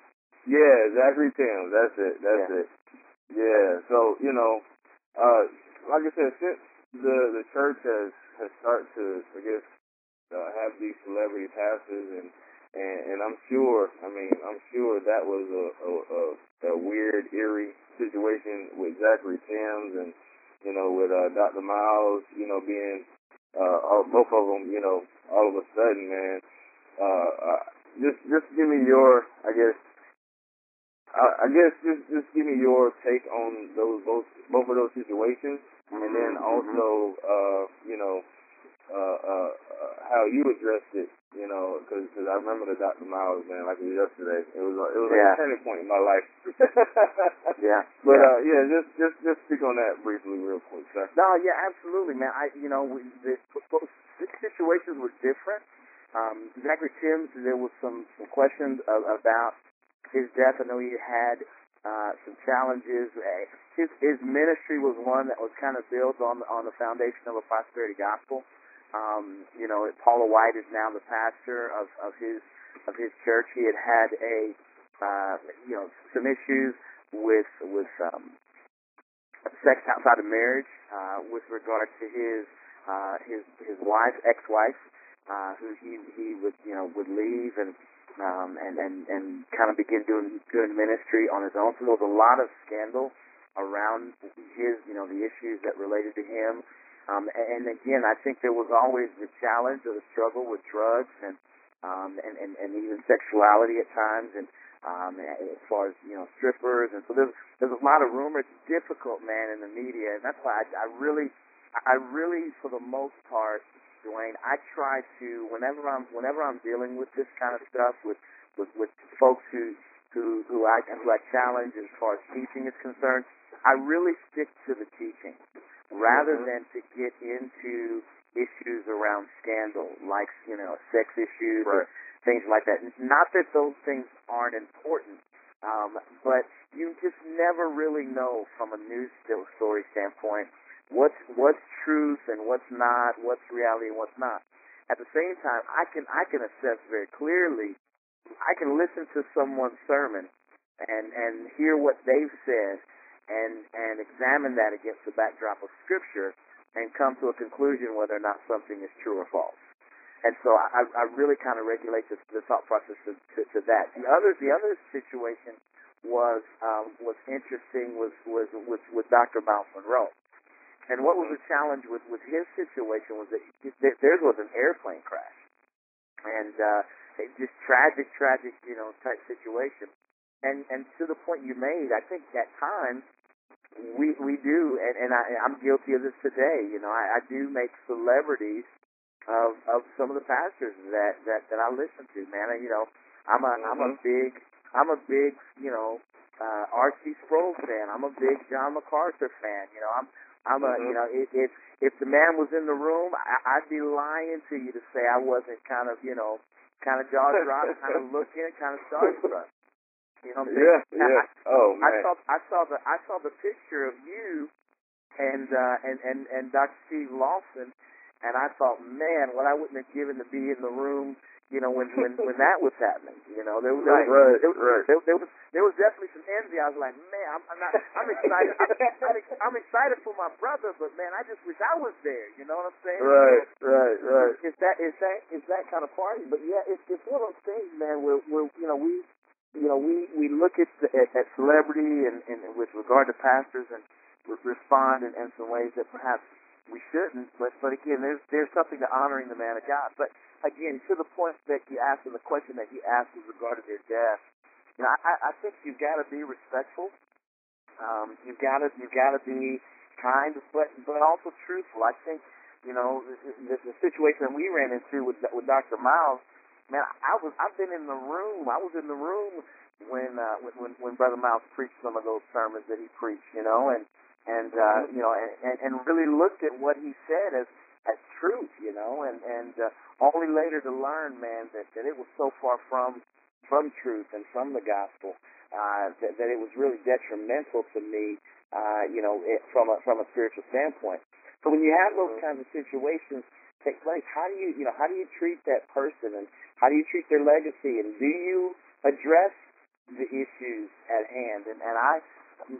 Yeah, Zachery Tim. That's it. That's Yeah. it. Yeah. So you know, uh, like I said, since the the church has has started to, I guess, uh, have these celebrity pastors, and and and I'm sure, I mean, I'm sure that was a a, a, a weird, eerie situation with Zachery Tims, and you know, with uh, Dr. Myles, you know, being uh, all, both of them, you know, all of a sudden, man. Uh, uh, just just give me your, I guess. I I guess just just give me your take on those both both of those situations, and then also uh, you know uh, uh, uh, how you addressed it. You know, because I remember the Dr. Myles man like it was yesterday. It was a, it was Yeah. a turning point in my life. Yeah. But yeah. uh, yeah, just just just speak on that briefly, real quick, sir. No, yeah, absolutely, man. I, you know, we, the, the situations were different. Um, Zachery Tims, there was some, some questions of, about his death. I know he had uh, some challenges. His his ministry was one that was kind of built on on the foundation of a prosperity gospel. Um, you know, Paula White is now the pastor of, of his of his church. He had had a uh, you know some issues with with um, sex outside of marriage uh, with regard to his uh, his his wife, ex-wife, uh, who he he would you know would leave and um, and and and kind of begin doing doing ministry on his own. So there was a lot of scandal around his you know the issues that related to him. Um, and again, I think there was always the challenge or the struggle with drugs and um, and, and and even sexuality at times and um, as far as you know strippers. And so there's there's a lot of rumors. It's difficult, man, in the media, and that's why I, I really, I really, for the most part, Dwayne, I try to whenever I'm whenever I'm dealing with this kind of stuff with with, with folks who who who I who I challenge as far as teaching is concerned, I really stick to the teaching rather than to get into issues around scandal, like you know sex issues or things like that. Not that those things aren't important, um, but you just never really know from a news story standpoint what's what's truth and what's not, what's reality and what's not. At the same time, I can I can assess very clearly. I can listen to someone's sermon and and hear what they've said and and examine that against the backdrop of scripture and come to a conclusion whether or not something is true or false. And so I, I really kind of regulate the, the thought process to, to, to that. The other the other situation was um, was interesting was was with with Dr. Myles Munroe. And what was the challenge with with his situation was that there was an airplane crash, and uh, just tragic, tragic, you know, type situation. And and to the point you made, I think at times we we do, and and I, I'm guilty of this today. You know, I, I do make celebrities of of some of the pastors that that that I listen to. Man, I, you know, I'm a am a big I'm a big you know uh, R.C. Sproul fan. I'm a big John MacArthur fan. You know, I'm I'm a you know if if if the man was in the room, I, I'd be lying to you to say I wasn't kind of you know kind of jaw dropped, kind of looking, kind of starstruck. You know what I'm saying? Yeah, yeah. Oh I man. saw I saw the I saw the picture of you and uh and and and Dr. Steve Lawson and I thought, man, what I wouldn't have given to be in the room, you know, when when when that was happening. You know, there was Right, there, right, there, right. there, there was there was definitely some envy. I was like, man, I'm, I'm not I'm excited I'm, I'm, I'm excited for my brother, but man, I just wish I was there. You know what I'm saying? Right, right, right. It's that it's that it's that kind of party. But yeah, it's it's one of those things, man. Where where you know we you know we we look at the, at, at celebrity and, and with regard to pastors and re- respond in, in some ways that perhaps we shouldn't. But but again, there's there's something to honoring the man of God. But again, to the point that you asked and the question that you asked with regard to their death, you know, I, I think you've got to be respectful. Um, you've got to you've got to be kind, but but also truthful. I think you know the, the, the situation that we ran into with with Dr. Myles. Man, I was I've been in the room. I was in the room when uh, when when Brother Myles preached some of those sermons that he preached. You know, and and uh, you know, and, and and really looked at what he said as as truth. You know, and and uh, only later to learn, man, that that it was so far from from truth and from the gospel uh, that, that it was really detrimental to me. Uh, you know, it, from a from a spiritual standpoint. So when you have those kinds of situations take place, how do you you know how do you treat that person and how do you treat their legacy and do you address the issues at hand. And, and I,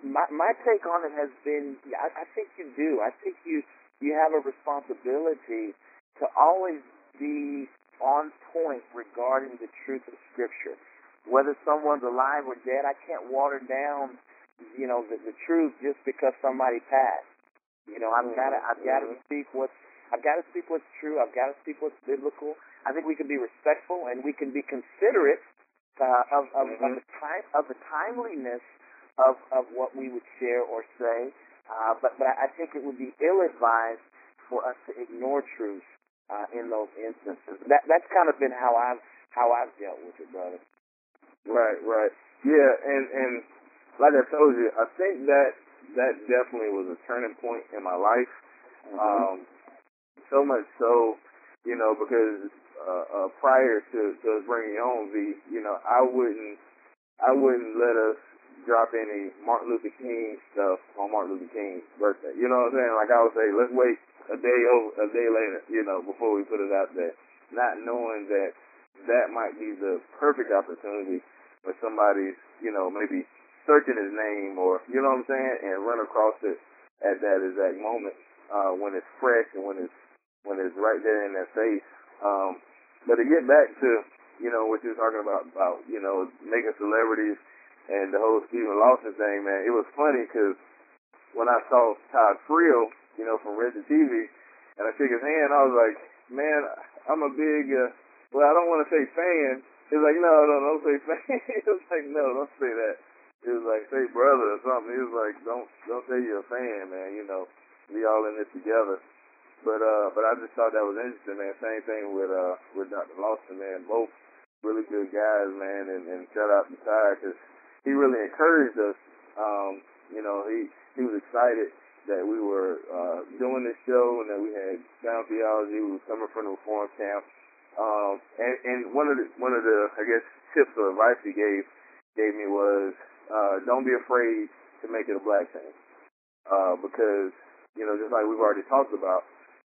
my, my take on it has been, I, I think you do. I think you, you have a responsibility to always be on point regarding the truth of Scripture. Whether someone's alive or dead, I can't water down, you know, the, the truth just because somebody passed. You know, I've got to, mm-hmm. I've got to mm-hmm. speak what's, I've got to speak what's true. I've got to speak what's biblical. I think we can be respectful and we can be considerate uh, of, of, mm-hmm. of the time, of the timeliness of, of what we would share or say. Uh, but, but I think it would be ill-advised for us to ignore truth uh, in those instances. That that's kind of been how I've how I've dealt with it, brother. Right, right, yeah, and and like I told you, I think that that definitely was a turning point in my life. Mm-hmm. Um, so much so, you know, because uh, uh, prior to, to bringing on the you know, I wouldn't I wouldn't let us drop any Martin Luther King stuff on Martin Luther King's birthday. You know what I'm saying? Like I would say, let's wait a day over a day later, you know, before we put it out there, not knowing that that might be the perfect opportunity for somebody's, you know, maybe searching his name or you know what I'm saying, and run across it at that exact moment uh, when it's fresh and when it's when it's right there in their face. Um, but to get back to you know what you're talking about about you know making celebrities and the whole Steven Lawson thing, man, it was funny because when I saw Todd Friel you know, from Wretched TV, and I shook his hand. I was like, man, I'm a big, uh, well, I don't want to say fan. He was like, no, no, don't say fan. he was like, no, don't say that. He was like, say brother or something. He was like, don't, don't say you're a fan, man. You know, we all in this together. But uh, but I just thought that was interesting, man. Same thing with uh, with Dr. Lawson, man. Both really good guys, man. And, and shout out to Ty because he really encouraged us. Um, you know, he he was excited that we were uh, doing this show and that we had sound theology. We were coming from the reform camp, um, and, and one of the one of the I guess tips or advice he gave gave me was uh, don't be afraid to make it a black thing, uh, because you know just like we've already talked about,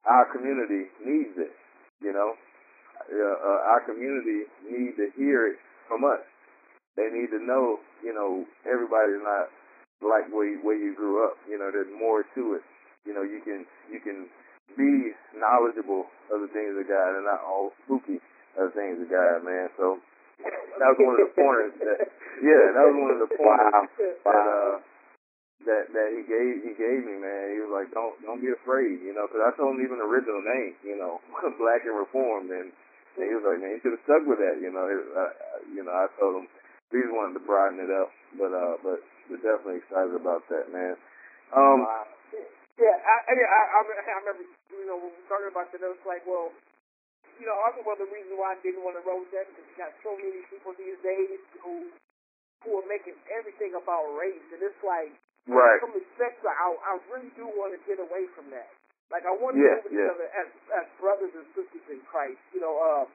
our community needs it. You know, uh, our community need to hear it from us. They need to know, you know, everybody's not like where you, where you grew up. You know, there's more to it. You know, you can you can be knowledgeable of the things of God and not all spooky of the things of God, man. So that was one of the pointers. That, yeah, that was one of the pointers wow. that uh, that that he gave he gave me, man. He was like, don't don't be afraid, you know, because I told him even the original name, you know, Black and Reformed, and, and he was like, man, you should have stuck with that, you know. Uh, you know, I told him he just wanted to brighten it up, but uh, but we're definitely excited about that, man. Um, wow. Yeah, I, I, I, I remember, you know, when we were talking about that, it was like, well, you know, also one of the reasons why I didn't want to roll that because you got so many people these days who who are making everything about race, and it's like, right. from the spectrum, I, I really do want to get away from that. Like, I want to yeah, move yeah. each other as as brothers and sisters in Christ. You know, uh,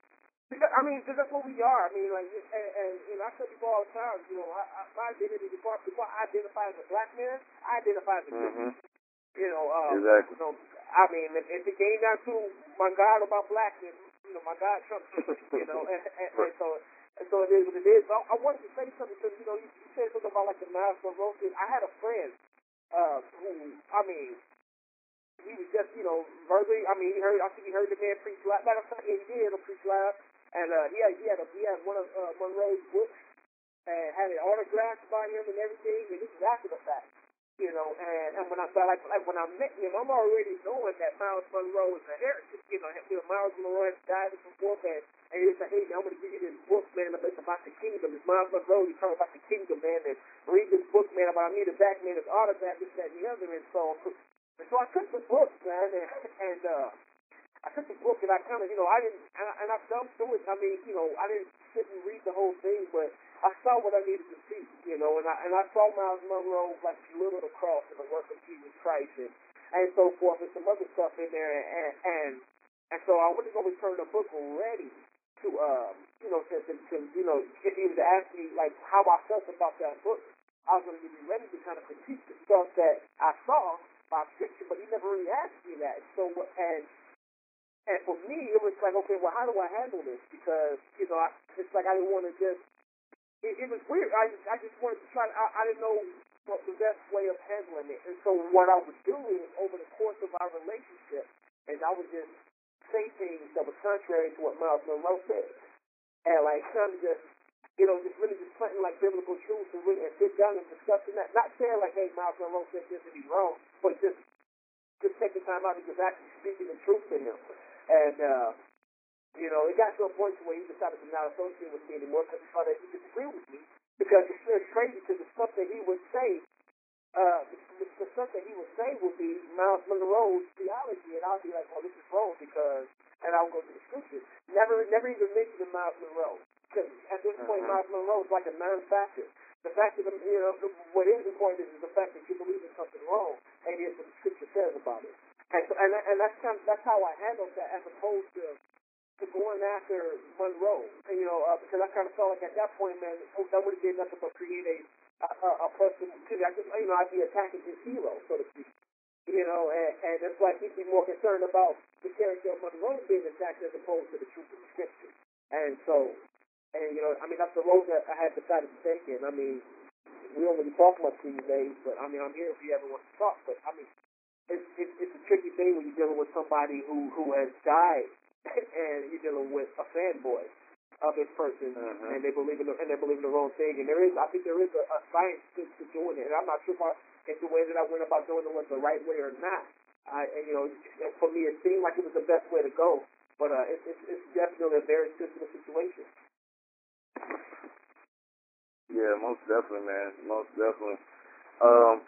because, I mean, because that's what we are. I mean, like, and, and you know, I tell people all the time, you know, I, I, my identity before before I identify as a black man, I identify as a mm-hmm. You know, um, exactly. You know, I mean, if, if it came down to my God about blackness, you know, my God trumps you know, and, and, and so and so it is what it is. But I, I wanted to say something because you know, you, said something about like the Myles Munroe. I had a friend uh, who, I mean, he was just, you know, verbally. I mean, he heard. I think he heard the man preach loud. Matter of fact, he did preach loud. And uh, he had he had a, he had one of uh, Munroe's books and had it autographed by him and everything. And this is after the fact, you know. And, and when I saw like like when I met him, I'm already knowing that Myles Munroe is a heretic. You know, you know Myles Munroe has died before that. And he's like, hey, man, I'm gonna give you this book, man, it's about the kingdom. It's Myles Munroe. He's talking about the kingdom, man. And read this book, man, about me, the back, man. It's autographed, this, that, and the other. And so, and so I took the book, man, and, and uh. I took the book and I kind of, you know, I didn't, and, I, and I thumbed through it. I mean, you know, I didn't sit and read the whole thing, but I saw what I needed to see, you know, and I and I saw Myles Munroe like little the cross and the work of Jesus Christ and and so forth and some other stuff in there, and and and so I went to return the book ready to, um, you know, to, to, to you know, if he to ask me like how I felt about that book, I was to be ready to kind of critique the stuff that I saw by scripture, but he never really asked me that. So and and for me, it was like, okay, well, how do I handle this? Because, you know, I, it's like I didn't want to just it, it was weird. I just, I just wanted to try. I, I didn't know what the best way of handling it, and so what I was doing over the course of our relationship, and I would just say things that were contrary to what Myles Munroe said, and like kind of just you know, just really just planting like biblical truths and really and sit down and discussing that. Not saying like, hey, Myles Munroe said this and he's wrong, but just just taking time out and just actually speaking the truth to him. And uh, you know, it got to a point where he decided to not associate with me anymore because he thought that he disagreed with me. Because it's still crazy to the stuff that he would say, uh, the, the stuff that he would say would be Myles Munroe's theology, and I'll be like, well, this is wrong because, and I'll go to the scriptures. Never, never even mention Myles Munroe. Because at this point, Mhm. Myles Munroe is like a non-factor. The fact that, you know, the, what is important is the fact that you believe in something wrong, and here's what the scripture says about it. And, so, and, and that's kind of, that's how I handled that as opposed to to going after Munroe, you know, uh, because I kind of felt like at that point, man, that would have been nothing but create a a, a person. Cause I just, you know, I'd be attacking his hero, so to speak. You know, and, and that's why he'd be more concerned about the character of Munroe being attacked as opposed to the truth of the scripture. And so, and you know, I mean, that's the road that I had decided to take. And I mean, we don't really talk much these days, but I mean, I'm here if you ever want to talk. But I mean, it's it's, it's a tricky thing when you're dealing with somebody who who has died and you're dealing with a fanboy of this person, Mhm. and they believe in the, and they believe in the wrong thing. And there is, I think, there is a, a science to, to doing it. And I'm not sure if, I, if the way that I went about doing it was the right way or not. I, and you know, for me, it seemed like it was the best way to go. But uh, it, it's it's definitely a very sensitive situation. Yeah, most definitely, man. Most definitely. Um,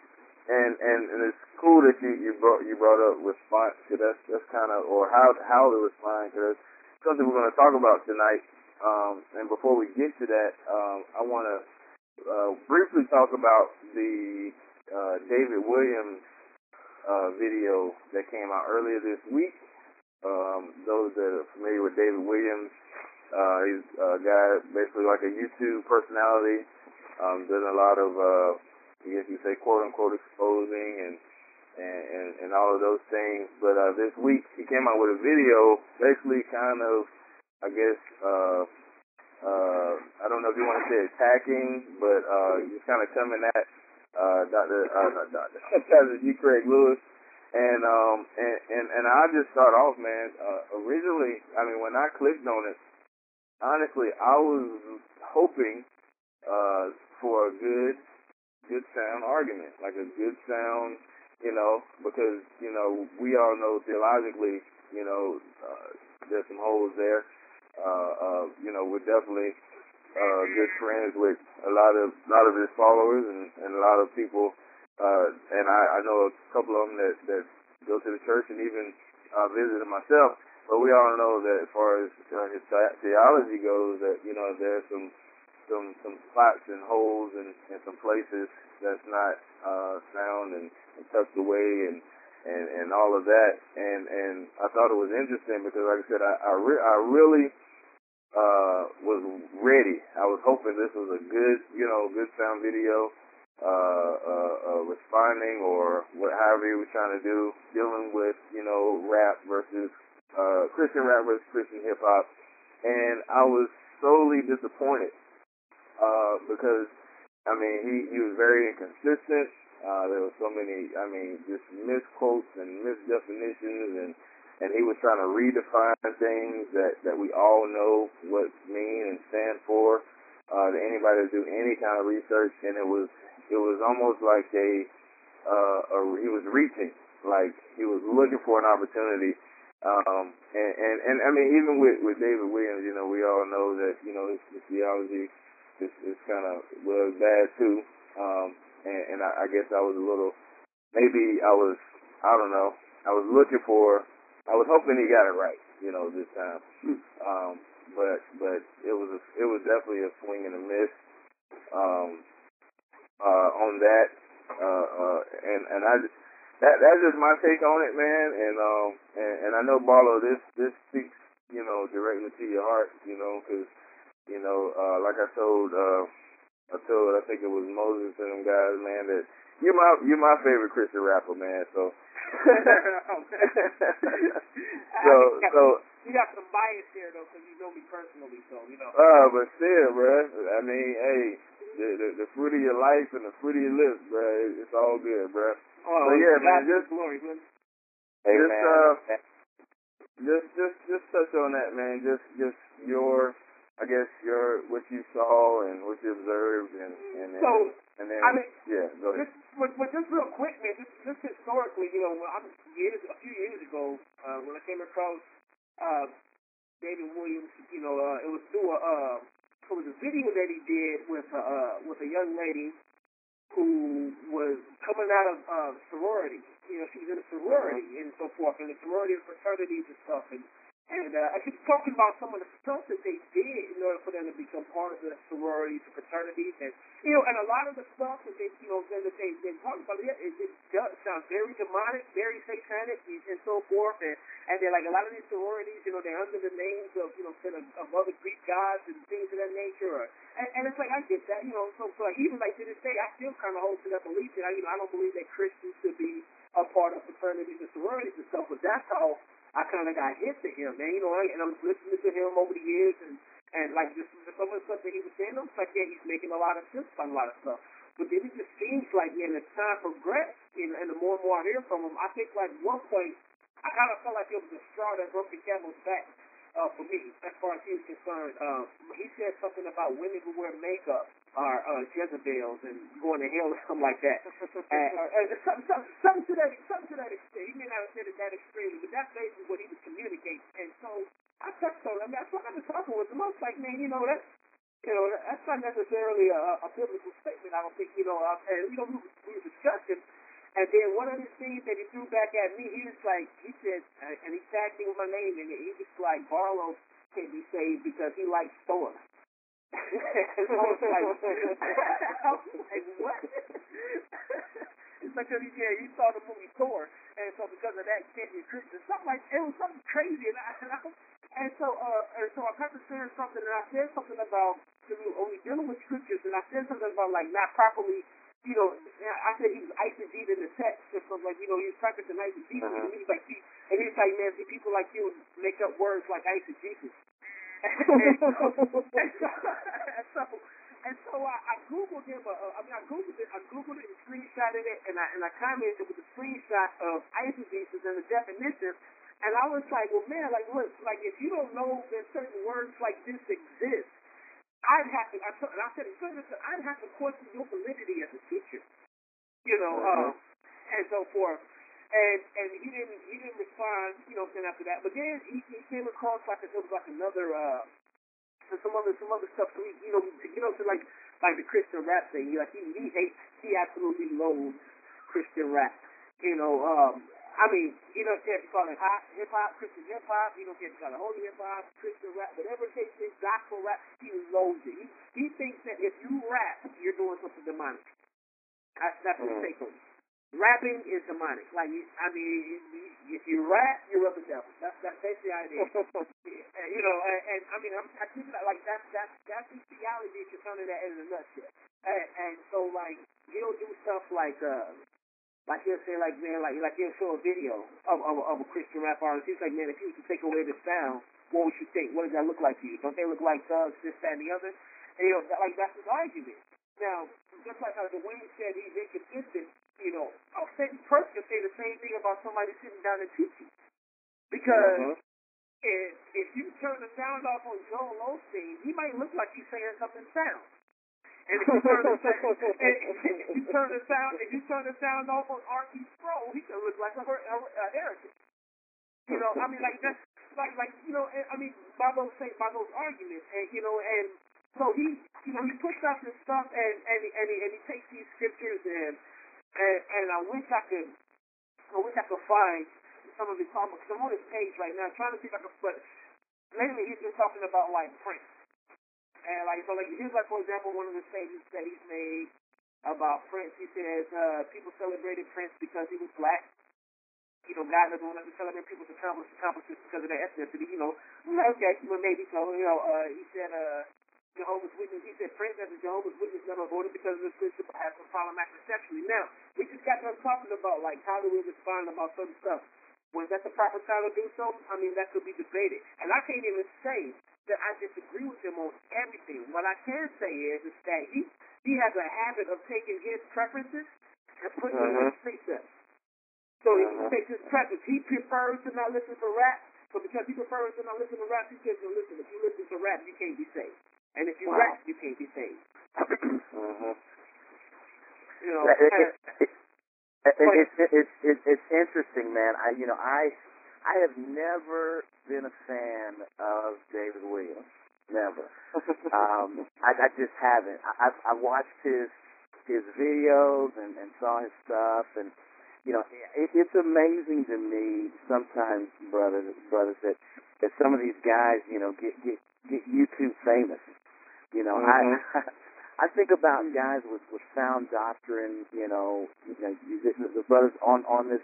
and and and it's cool that you you brought you brought up response because that's that's kind of or how how to respond because that's something we're going to talk about tonight. Um, and before we get to that, um, I want to uh, briefly talk about the uh, David Williams uh, video that came out earlier this week. Um, those that are familiar with David Williams, uh, he's a guy basically like a YouTube personality. Um, doing a lot of, uh, I guess you say, quote unquote, exposing and and, and, and all of those things. But uh, this week he came out with a video, basically kind of, I guess, uh, uh, I don't know if you want to say attacking, but uh, just kind of coming at uh, Dr. Uh, not Dr. Dr. G. Craig Lewis. And um and, and and I just start off, man. Uh, originally, I mean, when I clicked on it, honestly, I was hoping uh, for a good, good sound argument, like a good sound, you know, because you know we all know theologically, you know, uh, there's some holes there. Uh, uh, you know, we're definitely uh, good friends with a lot of lot of his followers and, and a lot of people. Uh, and I, I know a couple of them that, that go to the church and even uh, visited myself. But we all know that as far as uh, his theology goes, that you know there's some some some spots and holes and, some places that's not uh, sound and, and tucked away and, and and all of that. And and I thought it was interesting because, like I said, I I, re- I really uh, was ready. I was hoping this was a good, you know, good sound video, uh, uh, uh, responding or what, however he was trying to do, dealing with, you know, rap versus uh, Christian rap versus Christian hip hop, and I was solely disappointed uh, because I mean he he was very inconsistent. Uh, there were so many, I mean, just misquotes and misdefinitions, and and he was trying to redefine things that that we all know what mean and stand for uh, to anybody to do any kind of research, and it was it was almost like a, uh, a he was reaching, like he was looking for an opportunity. Um, and, and, and I mean, even with, with David Williams, you know, we all know that, you know, his, his theology is, is kind of, well, bad too. Um, and, and I, I guess I was a little, maybe I was, I don't know, I was looking for, I was hoping he got it right, you know, this time. Um, but, but it was, a, it was definitely a swing and a miss, um, uh, on that. Uh, uh, and, and I, just- that that's just my take on it, man. And um and, and I know Barlow, this this speaks you know directly to your heart, you know, because you know uh, like I told uh, I told I think it was Moses and them guys, man, that you're my you're my favorite Christian rapper, man. So so so you got some bias there though, because you know me personally, so you know. Uh, but still, bro. I mean, hey, the, the the fruit of your life and the fruit of your lips, bro. It's all good, bro. Oh, but yeah, man, just glory, man. Hey, just man. uh, just just just touch on that, man. Just just your, I guess your what you saw and what you observed, and and then, So, and then I mean, yeah, go ahead. Just, but, but just real quick, man, just, just historically, you know, I'm years, a few years ago, uh, when I came across uh, David Williams, you know, uh, it was through a, uh, it was a video that he did with a, uh, with a young lady who was coming out of uh, sorority. You know, she was in a sorority and so forth, and the sorority and fraternities and stuff. And and uh, she was talking about some of the stuff that they did in order for them to become part of the sororities and fraternities, and you know, and a lot of the stuff that they, you know, that they they talk about, it, it, it does sound very demonic, very satanic, and, so forth. And and they're like a lot of these sororities, you know, they're under the names of you know, of, of other Greek gods and things of that nature. Or, and, and it's like I get that, you know. So, so like, even like to this day, I still kind of hold to that belief that I, you know, I don't believe that Christians should be a part of fraternities and sororities and stuff. But that's how I kind of got hit to him, man. You know, and I'm listening to him over the years, and and like just some of the stuff that he was saying, I'm like, yeah, he's making a lot of sense on a lot of stuff. But then it just seems like, man, as time progressed, and, and the more and more I hear from him, I think like one point, I kind of felt like it was a straw that broke the camel's back uh, for me, as far as he was concerned. Um, he said something about women who wear makeup are uh, Jezebels and going to hell or something like that. and, uh, and something, something, something to that, something to that extent. He may not have said it that extremely, but that's basically what he was communicating. And so I touched on him. That's why I was talking with him. I was like, man, you know, that's you know, that's not necessarily a, a biblical statement. I don't think, you know, uh, and you know, we, we were discussing. And then one of the things that he threw back at me, he was like, he said, uh, and he tagged me with my name it. He was like, Barlow can't be saved because he likes Thor. I was like, I was like, what? it's like, cause yeah, he saw the movie Thor, and so because of that, can't be Christian. Something like, it was something crazy. And, I, and, I, and so, uh, and so I kind of said something, and I said something about, cause we, when dealing with scriptures, and I said something about like not properly you know, I said he was eisegeted in the text, and so like, you know, he was practicing eisegesis, uh-huh. and he's like, he, and he's like, man, see, people like you make up words like eisegesis. And, so, and so, and so, and so I, I googled him. Uh, I mean, I googled it. I googled it and screenshotted it, and I and I commented with a screenshot of eisegesis and the definition. And I was like, well, man, like, look, like if you don't know that certain words like this exist, I'd have to, I, said, I'd have to question your validity as a teacher, you know, uh, and so forth. And and he didn't he didn't respond, you know, after that. But then he, he came across like it was like another uh, some other some other stuff. So he, you know, to get up to like like the Christian rap thing. Like he he hates, he absolutely loathes Christian rap. You know, um, I mean, you don't care if you call it hip hop, Christian hip hop. You don't care if you call it holy hip hop, Christian rap, whatever the case is, gospel rap. He loathes it. He, he thinks that if you rap, you're doing something demonic. That's that's his take on it. Rapping is demonic. Like, you, I mean, if you rap, you're of the devil. That's that's basically how it is. you know, and, and I mean, I'm, I keep it like that's that's that's the theology concerning that in a nutshell. And, and so, like, he'll do stuff like. uh like he'll say, like man, like like he'll show a video of of, of a Christian rap artist. He's like, man, if you to take away the sound, what would you think? What does that look like to you? Don't they look like thugs, this, that, and the other? And you know, like that's his argument. Now, just like how the Dwayne said, he's inconsistent. You know, I'll say person can say the same thing about somebody sitting down and teaching, because. Uh-huh. If, if you turn the sound off on Joel Osteen, he might look like he's saying something sound. And if you turn the sound, if you turn the sound, if you turn the sound off on R.C. Sproul, he could look like a, a, a heretic. You know, I mean, like that's like like you know, I mean, by those say by those arguments, and you know, and so he, you know, he puts out this stuff, and and he, and he, and he takes these scriptures, and and and I wish I could, I wish I could find some of his comments. I'm on his page right now, trying to see if I can. But lately, he's been talking about like Prince. And like so, like here's like for example, one of the statements that he's made about Prince. He says uh, people celebrated Prince because he was black. You know, God doesn't want us to celebrate people's accomplishments because of their ethnicity. You know, okay, well maybe so. You know, uh, he said uh, Jehovah's Witness. He said Prince as a Jehovah's Witness never voted because of the Christian has a problem sexually. Now we just got done talking about like how do we respond about certain stuff. Was that the proper time to do so? I mean, that could be debated. And I can't even say that I disagree with him on everything. What I can say is, is that he he has a habit of taking his preferences and putting them in mm-hmm. precepts. So he mm-hmm. takes his preference. He prefers to not listen to rap, but because he prefers to not listen to rap, he says, listen, if you listen to rap, you can't be saved. And if you Wow. rap, you can't be saved. Mhm. You know, It- it- and- it- it- It's it's it's it's interesting, man. I you know I I have never been a fan of David Williams. Never. um, I, I just haven't. I, I've I watched his his videos and, and saw his stuff, and you know it, it's amazing to me sometimes, brothers, brothers, that that some of these guys, you know, get get get YouTube famous. You know, I mm-hmm. I think about mm-hmm. guys with with sound doctrine. You know, you know the, the brothers on on this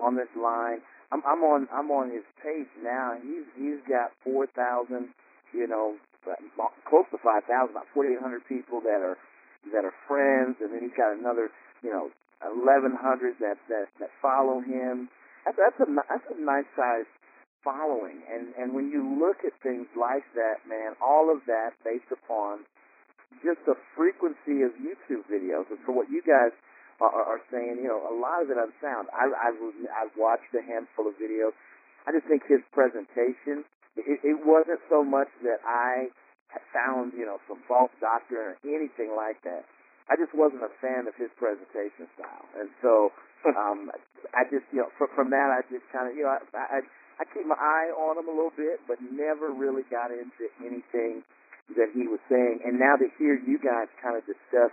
on this line. I'm I'm on I'm on his page now. He's he's got four thousand, you know, close to five thousand, about forty eight hundred people that are that are friends, and then he's got another, you know, eleven hundred that that that follow him. That's that's a that's a nice sized following, and and when you look at things like that, man, all of that based upon just the frequency of YouTube videos, and for what you guys are, are saying, you know, a lot of it on sound. I I've, I've watched a handful of videos. I just think his presentation. It, it wasn't so much that I found, you know, some false doctrine or anything like that. I just wasn't a fan of his presentation style, and so um, I just, you know, from, from that, I just kind of, you know, I, I I keep my eye on him a little bit, but never really got into anything that he was saying. And now to hear you guys kind of discuss,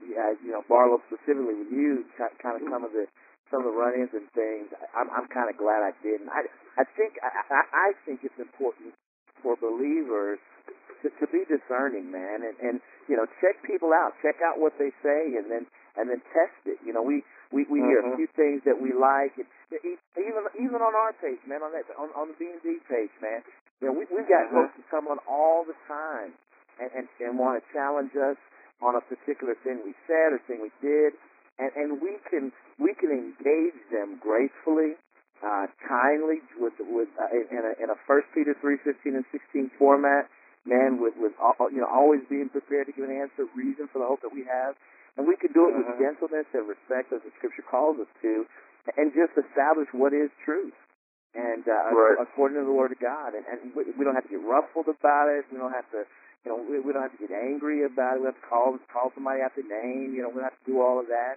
uh, you know, Barlow specifically with you, kind of some of the some of the run-ins and things, I'm I'm kind of glad I didn't. I I think I I, I think it's important for believers to, to be discerning, man, and and you know, check people out, check out what they say, and then and then test it. You know, we we we hear a Mhm. few things that we like, and even even on our page, man, on that on on the B and D page, man. You know, we we've got folks who come on all the time and and, and want to challenge us on a particular thing we said or thing we did, and and we can we can engage them gracefully, uh, kindly with with uh, in a in a First Peter three fifteen and sixteen format, man, with with all, you know always being prepared to give an answer, reason for the hope that we have, and we can do it with Mhm. gentleness and respect as the Scripture calls us to, and just establish what is truth. And uh, Right. according to the Word of God, and, and we, don't have to get ruffled about it. We don't have to you know, we, we don't have to get angry about it. We have to call call somebody out their name. You know, we don't have to do all of that.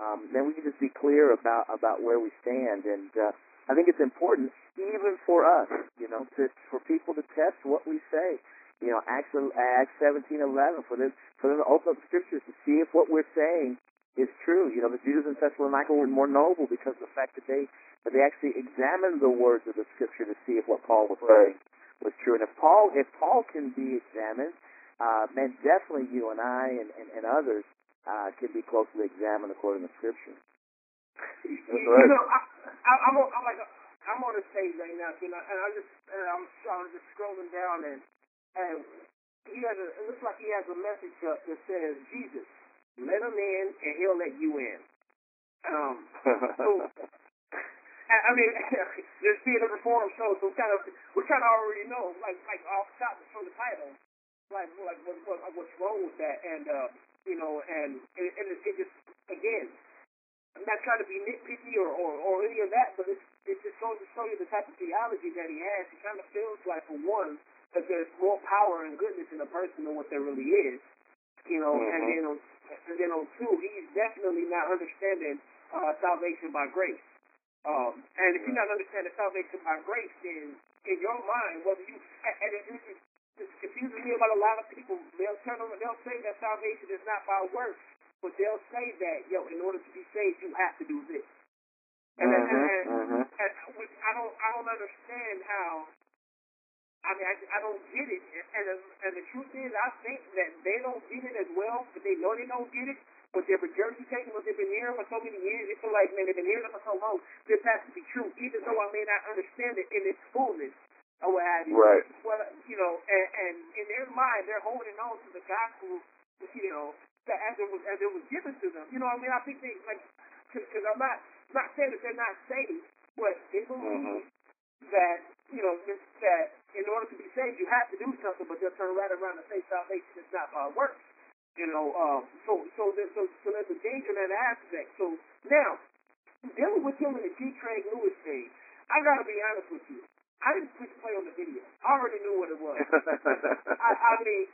Um, then we can just be clear about about where we stand, and uh, I think it's important even for us, you know, to for people to test what we say. You know, Acts Acts seventeen eleven for them for them to open up the scriptures to see if what we're saying is true. You know, the Jews in Thessalonica were more noble because of the fact that they that they actually examined the words of the scripture to see if what Paul was saying was true. And if Paul if Paul can be examined, uh, then definitely you and I and, and, and others uh, can be closely examined according to Scripture. You, you know, I, I, I'm, on, I'm like, I'm on a stage right now, you know, and I just, and I'm, I'm just scrolling down, and and he has a, it looks like he has a message up that says, Jesus, let him in, and he'll let you in. Um, so, I, mean, there's being a reform show, so kind of, we kind of already know, like, like off top from the title, like, like what, what, what's wrong with that, and uh, you know, and and, and it, it just, again. I'm not trying to be nitpicky or, or, or any of that, but it's, it just goes to show you the type of theology that he has. He kind of feels like, for one, that there's more power and goodness in a person than what there really is. You know, and Mhm. then on, and then on two, he's definitely not understanding uh, salvation by grace. Um, and if you're not understanding salvation by grace, then in your mind, whether you and and it, it, it's confusing me about a lot of people. They'll turn on, they'll say that salvation is not by works, but they'll say that yo, in order to be saved, you have to do this. And, and, and, and, Mhm, mhm. and I don't, I don't understand how. I mean, I, I don't get it. And the, and the truth is, I think that they don't get it as well, but they know they don't get it. But they're regurgitating what they've been hearing for so many years. They feel like, man, they've been hearing it for so long. This has to be true, even though I may not understand it in its fullness or what have you. Right. Well, you know, and, and in their mind, they're holding on to the gospel, you know, that as it was as it was given to them. You know, what I mean, I think they like because I'm not not saying that they're not saved, but they believe Mhm. that you know just that in order to be saved, you have to do something, but they'll turn right around and say salvation is not it works. You know, um, so so there's so, so there's a danger in that aspect. So now dealing with him in the G. Craig Lewis thing, I gotta be honest with you. I didn't push play on the video. I already knew what it was. I, I mean,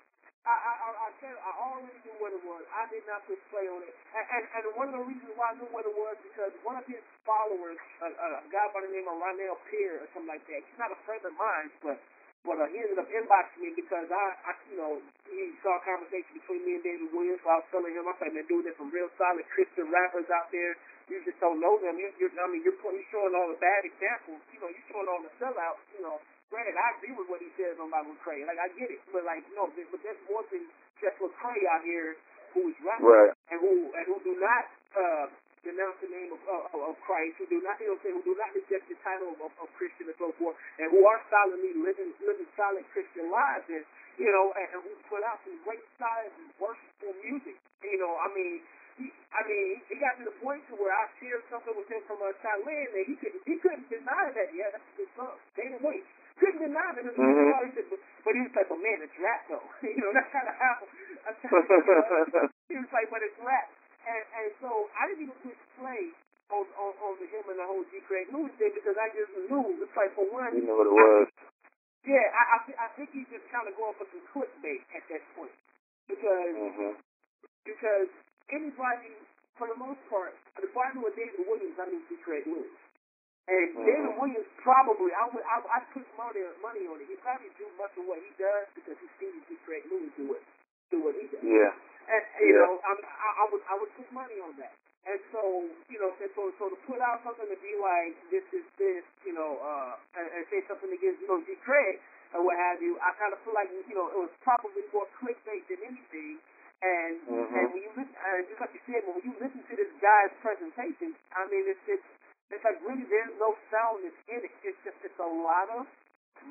I, I, I, I I already knew what it was. I did not push play on it. And, and, and one of the reasons why I knew what it was because one of his followers, a, a guy by the name of Ronell Pierre or something like that, he's not a friend of mine, but but uh, he ended up inboxing me because I, I, you know, he saw a conversation between me and David Williams. So I was telling him, I said, man, dude, there's some real solid Christian rappers out there. You just don't know them. You, you're, I mean, you're, you're showing all the bad examples. You know, you're showing all the sellouts. You know, granted, I agree with what he says on Bible Lecrae. Like, I get it, but like, no, but there's more than just Lecrae out here who is rapping Right. and who and who do not uh, denounce the name of, of, of Christ, who do not, you know, saying, who do not reject the title of, of Christian and so forth, and who are solidly living living solid Christian lives, and you know, and, and who put out some great solid worshipful music. You know, I mean. He, I mean, he got to the point to where I shared something with him from uh, Shai Linne, and he couldn't, he couldn't deny that. Yeah, that's his son, Dana White. Couldn't deny. It was Mhm. he said, but, but he was like, "But man, it's rap though." you know, that's kind of how. That's how you know, he was like, "But it's rap." And and so I didn't even push play on on, on the him and the whole G. Craig Lewis thing because I just knew it's like for one. You know what it was. Yeah, I I, I think he's just kind of going for some clickbait at that point because Mhm. because anybody, for the most part, I knew a David Williams, I knew G. Craig Lewis. And Mhm. David Williams probably, I would, I, I put money, money on it. He probably do much of what he does because he's seen. Craig Lewis do it, do what he does. Yeah. And you Yeah. know, I'm, I, I would I would put money on that. And so, you know, and so so to put out something to be like this is this, you know, uh, and, and say something against you know. Craig or what have you, I kind of feel like you know it was probably more clickbait than anything. And Mhm. and when you listen, uh, just like you said, when you listen to this guy's presentation, I mean, it's it's it's like really there's no soundness in it. It's just it's a lot of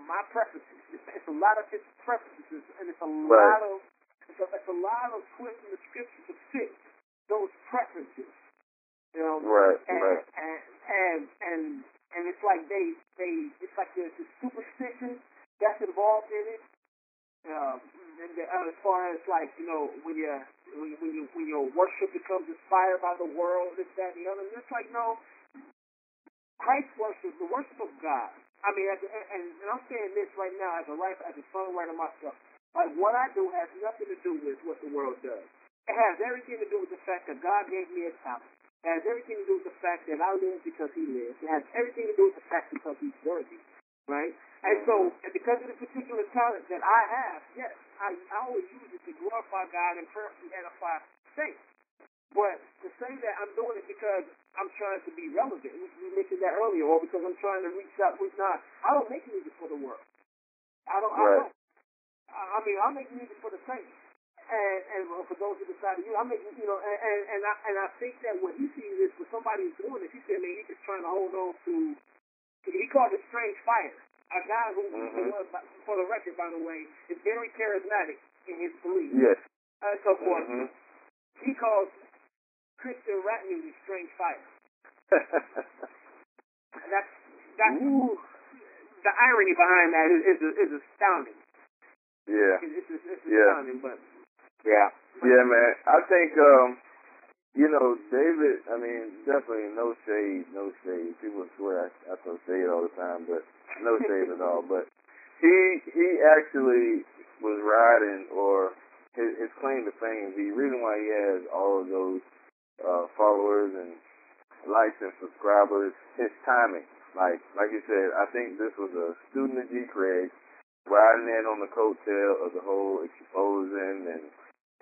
my preferences. It's, it's a lot of his preferences, and it's a Right. lot of it's a, it's a lot of twisting the scripture to fit those preferences. You know, Right, and, right. and and and and it's like they they it's like there's this superstition that's involved in it. Um, and the, uh, as far as like you know when you when you when, you, when your worship becomes inspired by the world, this that and the other, and it's like no, Christ worship, the worship of God. I mean, and, and and I'm saying this right now as a writer, as a songwriter myself. Like what I do has nothing to do with what the world does. It has everything to do with the fact that God gave me a talent. It has everything to do with the fact that I live because He lives. It has everything to do with the fact because He's worthy, right? And so, and because of the particular talent that I have, yes, I, I always use it to glorify God and prayerfully edify saints. But to say that I'm doing it because I'm trying to be relevant, we, mentioned that earlier, or because I'm trying to reach out, with not. I don't make music for the world. I don't. I Right. don't. I I mean, I make music for the saints, and and for those who decide to use, I make you know, and and, and I and I think that what he sees is when somebody's doing this, he said, man, he's just trying to hold on to. He called it strange fire. A guy who, Mhm. who, for the record, by the way, is very charismatic in his beliefs Yes. and so forth. Mhm. He calls Christian rap music strange fire. That's that's Ooh. the irony behind that is is, is astounding. yeah. It's, it's, it's Yeah. astounding, but Yeah. Yeah, man. I think um you know, David, I mean, definitely no shade, no shade. People swear I, I throw shade all the time, but no shade at all. But he he actually was riding or his, his claim to fame, the reason why he has all of those uh followers and likes and subscribers, his timing. Like like you said, I think this was a student of G Craig riding in on the coattail of the whole exposing and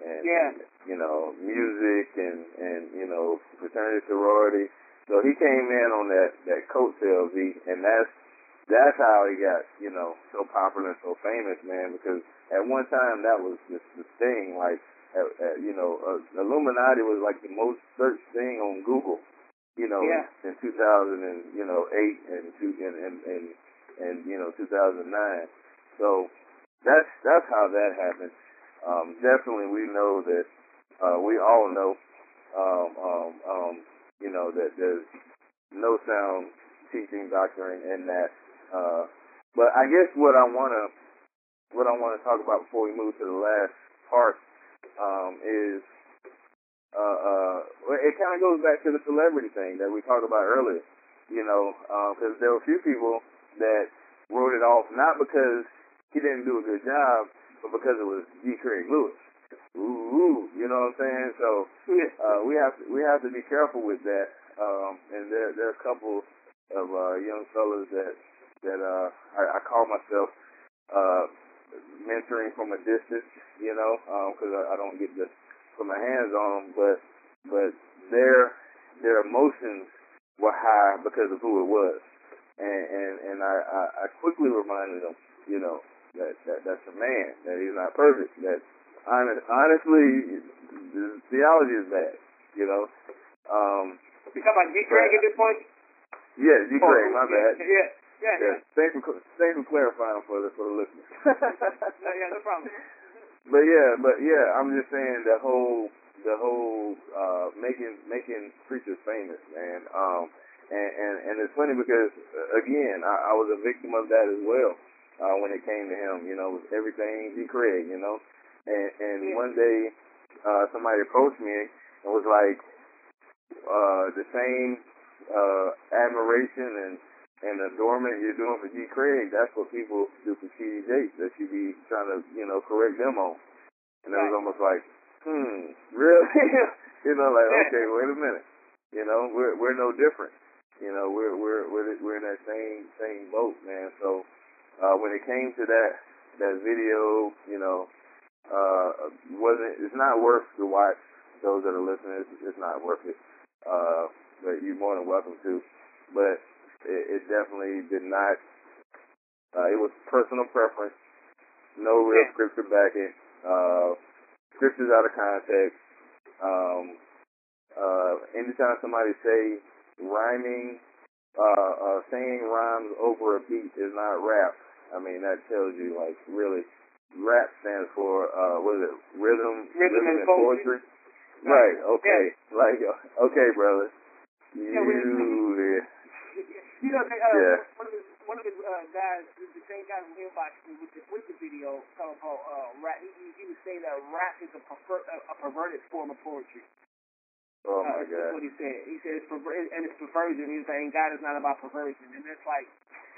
and Yeah. you know music and and you know fraternity sorority. So he came in on that that coattail beat, and that's that's how he got you know so popular and so famous, man. Because at one time that was just the thing. Like uh, uh, you know, uh, Illuminati was like the most searched thing on Google. You know, Yeah. in 2000 and you know eight and two and and and, and you know 2009. So that's that's how that happened. Um, definitely, we know that uh, we all know, um, um, um, you know, that there's no sound teaching doctrine in that. Uh, but I guess what I wanna what I want to talk about before we move to the last part um, is uh, uh, it kind of goes back to the celebrity thing that we talked about earlier. You know, because uh, there were a few people that wrote it off not because he didn't do a good job, but because it was G. Craig Lewis. Ooh, you know what I'm saying? So uh, we have to we have to be careful with that. Um, and there there are a couple of uh, young fellas that that uh, I, I call myself uh, mentoring from a distance, you know, because um, I, I don't get to put my hands on them, but but their their emotions were high because of who it was, and and and I I, I quickly reminded them, you know, that that that's a man, that he's not perfect, that honest, honestly, the theology is bad, you know. Um, you talking about G. Craig at this point? Yeah, G. Craig, oh, my bad. Yeah, yeah, yeah. Thanks for thanks for clarifying for the for the listeners. no, yeah, no problem. But yeah, but yeah, I'm just saying the whole the whole uh making making preachers famous, man. Um and and, and it's funny because uh, again, I, I was a victim of that as well. Uh when it came to him, you know, with everything he created, you know. And and yeah. one day uh somebody approached me and was like uh the same uh admiration and and adornment you're doing for G. Craig, that's what people do for T.D. Jakes that you be trying to, you know, correct them on. And it was almost like, hmm, really? you know, like, okay, wait a minute. You know, we're we're no different. You know, we're we're we're we're in that same same boat, man. So uh when it came to that that video, you know, uh wasn't it's not worth to watch those that are listening, it's, it's not worth it. Uh but you're more than welcome to. But it, it definitely did not. Uh, it was personal preference. No real scripture backing. Uh, scriptures out of context. Um, uh, anytime somebody say rhyming, uh, uh, saying rhymes over a beat is not rap. I mean, that tells you like really, rap stands for uh, what is it? Rhythm, rhythm, and, and poetry. Right. Okay. Yeah. Like okay, brother. Yeah, you. You know, they, uh, yeah. one of the one of the uh, guys, the same guy who inboxed me with the with the video talking about uh, rap. He, he was saying that rap is a prefer, a, a perverted form of poetry. Oh uh, my God! That's what he said. He said it's perver- and it's perversion. He's saying God is not about perversion, and it's like.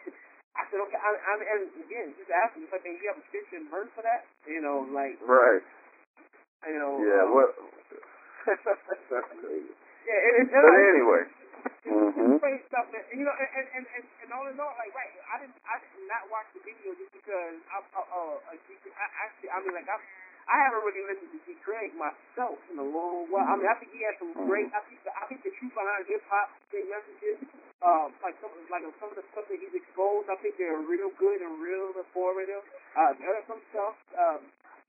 I said, okay, I, I, and again, just ask him, it's like, man, you have a scripture and verse for that? You know, like, right. You know, yeah, um, what? That's crazy. Yeah, it, it, but anyway. Mm-hmm. stuff that, you know, and, and, and, and all in all, like, right, I didn't, I did not watch the video just because, I, uh, uh, I, actually, I mean, like, I, I haven't really listened to G. Craig myself in a long while. I mean, I think he has some great, I think, the, I think the truth behind hip hop, great messages, um, like some, like some of the stuff that he's exposed, I think they're real good and real informative. Uh, there are some stuff, um,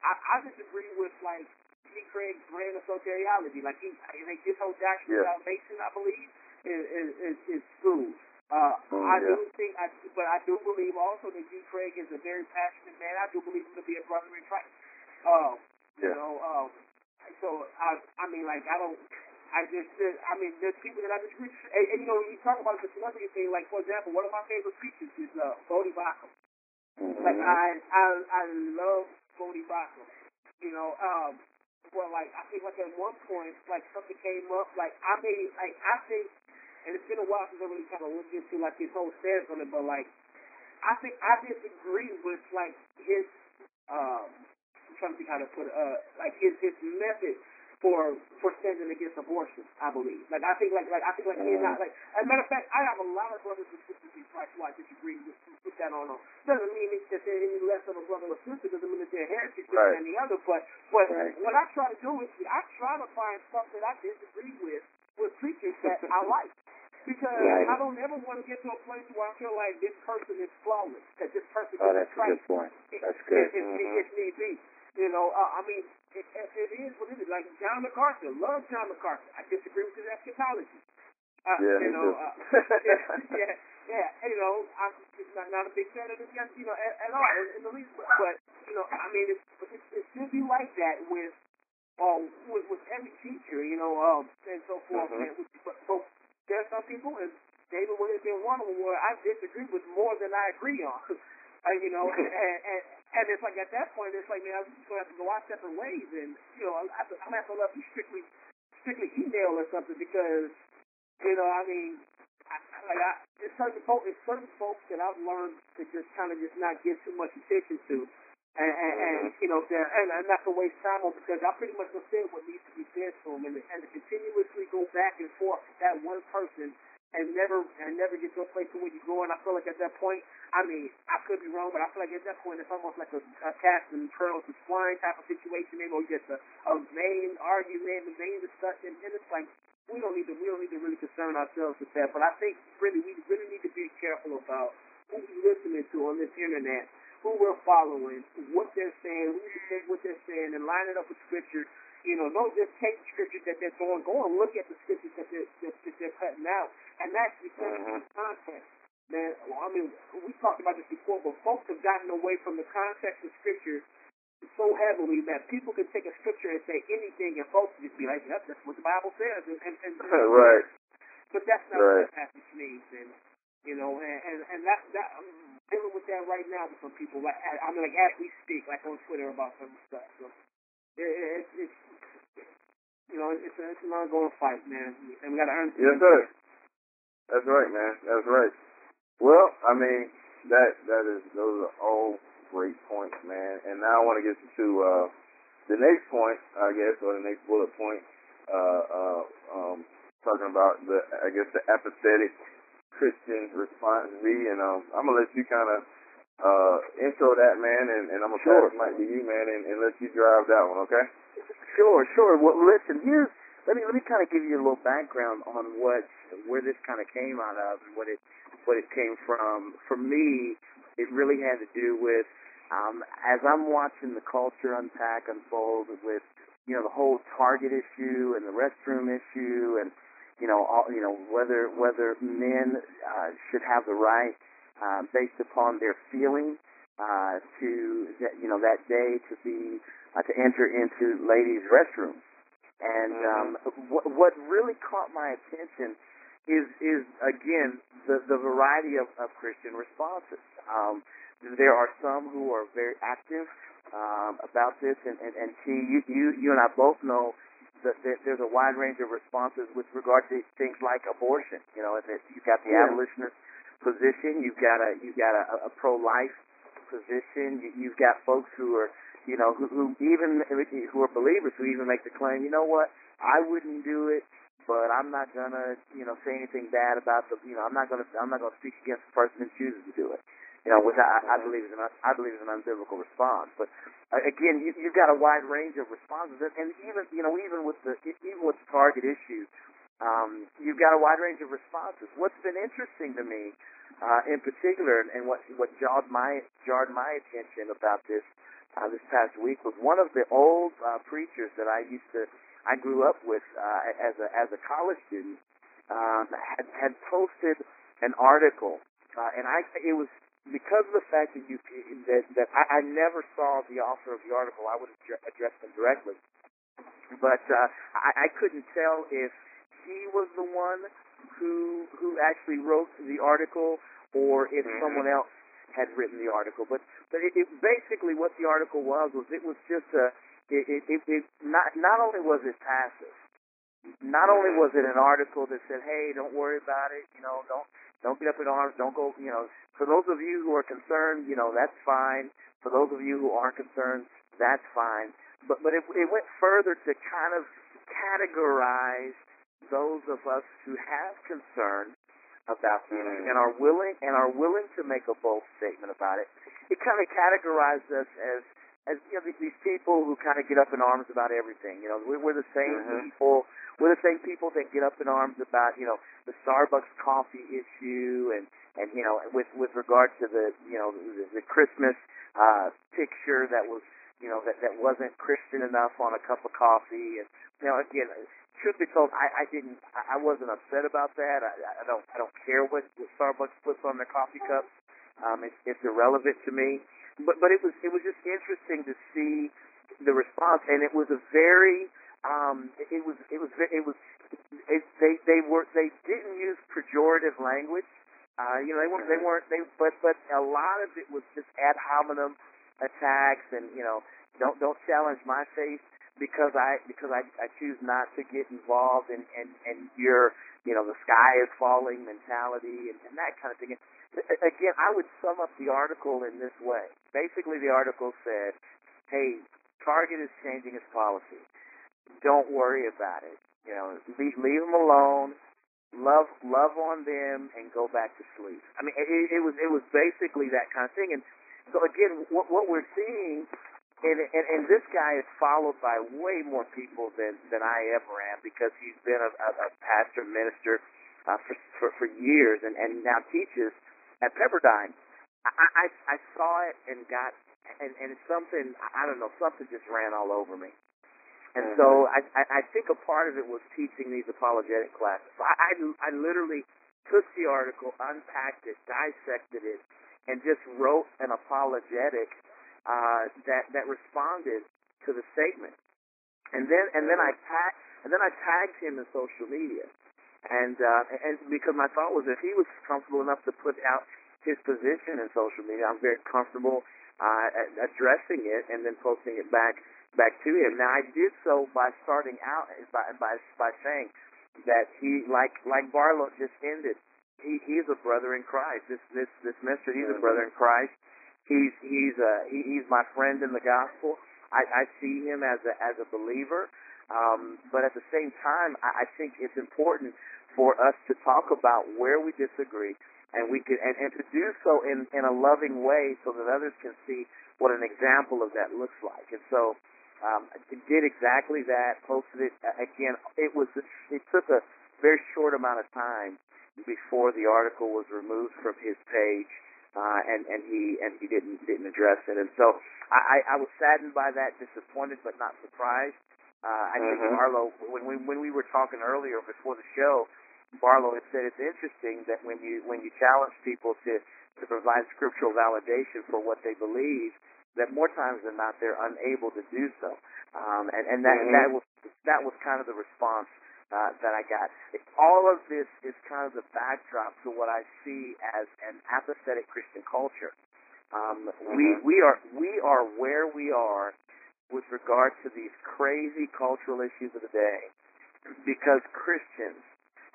I, I disagree with, like, G. Craig's brand of soteriology. Like, he, like, this whole doctrine yeah. salvation, I believe, is, is, is, is. Uh, oh, I yeah. do think, I, but I do believe also that G. Craig is a very passionate man. I do believe him to be a brother in Christ. Um, yeah. You know, um, so I, I mean, like, I don't, I just, I mean, there's people that I disagree. And, and you know, you talk about the celebrity thing. Like, for example, one of my favorite preachers is uh, Voddie Baucham. Mm-hmm. Like, I, I, I love Voddie Baucham. You know, um, well, like, I think like at one point, like something came up. Like, I made, like, I think and it's been a while since I really kind of looked into like his whole stance on it, but like I think I disagree with like his um I'm trying to think how to put it, uh like his his method for for standing against abortion, I believe. Like I think like like I think like he's not like as a matter of fact I have a lot of brothers and sisters in Christ who I disagree with put that on them. Doesn't mean it's that they're any less of a brother or sister, doesn't mean that they're heretics right. than the other, but but right. what I try to do is I try to find stuff that I disagree with with preachers that I like. Because right. I don't ever want to get to a place where I feel like this person is flawless, that this person oh, is that's a good point. That's good. If, mm-hmm. if, if need be. You know, uh, I mean, it, it is what it is. Like John MacArthur, love John MacArthur. I disagree with his eschatology. Uh, yeah, you know, uh, yeah, yeah, you know, I'm just not, not a big fan of this guy, you know, at, at all, in, in the least. But you know, I mean, it's, it, it should be like that with, um, with, with every teacher, you know, um, and so forth. Mm-hmm. And with, but, but there are some people, and David would have been one of them where I disagree with more than I agree on. uh, you know, and, and and it's like at that point, it's like man, I'm just gonna have to go our separate ways, and you know, I, I'm gonna have to let you strictly strictly email or something because you know, I mean, I, like I, it's certain folks, it's certain folks that I've learned to just kind of just not give too much attention to. And, and, and you know, and, and not going to waste time on because I pretty much said what needs to be said to them, and, and to continuously go back and forth with that one person and never and never get to a place where you go. And I feel like at that point, I mean, I could be wrong, but I feel like at that point it's almost like a, a cast and pearls and swine type of situation. Maybe or just a, a main argument, a main discussion, and it's like we don't need to we don't need to really concern ourselves with that. But I think really we really need to be careful about who we're listening to on this internet who we're following, what they're saying, we need to take what they're saying and line it up with scripture. You know, don't just take the scripture that they're throwing. Go and look at the scriptures that they're, that, that they're cutting out, and that's because mm-hmm. of the context. Man, well, I mean, we talked about this before, but folks have gotten away from the context of scripture so heavily that people can take a scripture and say anything, and folks just be like, "Yep, "That's what the Bible says," and, and, and right. But that's not right. what that passage means, and you know, and and, and that that. Dealing with that right now with some people. Like I mean, like as we speak, like on Twitter about some stuff. So it, it, it's you know, it's, it's an ongoing fight, man, and we got to earn. Yes, sir. That's right, man. That's right. Well, I mean, that that is those are all great points, man. And now I want to get to uh, the next point, I guess, or the next bullet point, uh, uh, um, talking about the, I guess, the apathetic Christian response be, and um, I'm gonna let you kind of uh, intro that man, and, and I'm gonna sure. pass the mic to you, man, and, and let you drive that one, okay? Sure, sure. Well, listen, here's let me let me kind of give you a little background on what where this kind of came out of and what it what it came from. For me, it really had to do with um, as I'm watching the culture unpack unfold with you know the whole Target issue and the restroom issue and you know, all, you know whether whether men uh, should have the right, uh, based upon their feeling, uh, to you know that day to be uh, to enter into ladies' restrooms. And um, what, what really caught my attention is is again the the variety of, of Christian responses. Um, there are some who are very active um, about this, and and, and T, you you you and I both know the, the, there's a wide range of responses with regard to things like abortion. You know, you've got the yeah. abolitionist position, you've got a you've got a, a pro-life position, you, you've got folks who are you know who, who even who are believers who even make the claim, you know what, I wouldn't do it, but I'm not gonna you know say anything bad about the you know I'm not gonna I'm not gonna speak against the person who chooses to do it you know, which I, I believe is an I believe is an unbiblical response. But uh, again, you, you've got a wide range of responses, and, even you know, even with the even with the target issue, um, you've got a wide range of responses. What's been interesting to me, uh, in particular, and, and what what jarred my jarred my attention about this uh, this past week was one of the old uh, preachers that I used to I grew up with uh, as a as a college student um, had had posted an article, uh, and I it was because of the fact that you that that I, I never saw the author of the article, I would have addressed them directly. But uh, I, I couldn't tell if he was the one who who actually wrote the article or if mm-hmm. someone else had written the article. But but it, it basically what the article was was it was just a it, it, it, it not not only was it passive, not only was it an article that said, "Hey, don't worry about it," you know, don't don't get up in arms, don't go, you know, for those of you who are concerned, you know, that's fine. For those of you who aren't concerned, that's fine. But but it, it went further to kind of categorize those of us who have concern about this mm. and are willing and are willing to make a bold statement about it. It kind of categorized us as as you know these people who kind of get up in arms about everything. You know, we're, we're the same mm-hmm. people. We're the same people that get up in arms about you know the Starbucks coffee issue and and you know with with regard to the you know the, the Christmas uh, picture that was you know that that wasn't Christian enough on a cup of coffee. And you know again truth be told I, I didn't I wasn't upset about that. I, I don't I don't care what, what Starbucks puts on their coffee cups. Um, it's, it's irrelevant to me. But but it was it was just interesting to see the response. And it was a very um, it, was it was it was it, they they were they didn't use pejorative language. Uh, you know, they weren't they weren't they but but a lot of it was just ad hominem attacks and you know don't don't challenge my faith because I because I I choose not to get involved in and and your you know the sky is falling mentality and, and that kind of thing. And again, I would sum up the article in this way. Basically, the article said, "Hey, Target is changing its policy. Don't worry about it. You know, leave, leave them alone. Love, love on them, and go back to sleep. I mean, it, it was it was basically that kind of thing. And so again, what what we're seeing, and, and and this guy is followed by way more people than than I ever am because he's been a, a, a pastor minister uh, for, for for years, and and now teaches at Pepperdine. I, I I saw it and got and and something I don't know something just ran all over me. And mm-hmm. so I, I, I think a part of it was teaching these apologetic classes. I, I, I literally took the article, unpacked it, dissected it, and just wrote an apologetic uh, that that responded to the statement. And then and then I tag and then I tagged him in social media. And uh, and because my thought was if he was comfortable enough to put out his position in social media, I'm very comfortable uh, addressing it and then posting it back back to him. Now I did so by starting out by by by saying that he like like Barlow just ended. He he's a brother in Christ. This this this minister, he's a brother in Christ. He's he's a he, he's my friend in the gospel. I, I see him as a as a believer. Um, but at the same time, I, I think it's important for us to talk about where we disagree, and we can and, and to do so in in a loving way, so that others can see what an example of that looks like. And so, um, did exactly that. Posted it again. It was it took a very short amount of time before the article was removed from his page, uh, and and he and he didn't didn't address it. And so I, I was saddened by that, disappointed but not surprised. Uh, I think mm-hmm. Barlow, when we when we were talking earlier before the show, Barlow had said it's interesting that when you when you challenge people to to provide scriptural validation for what they believe, that more times than not they're unable to do so. Um, and and that mm-hmm. that was that was kind of the response uh, that I got. All of this is kind of the backdrop to what I see as an apathetic Christian culture. Um, mm-hmm. We we are we are where we are with regard to these crazy cultural issues of the day because Christians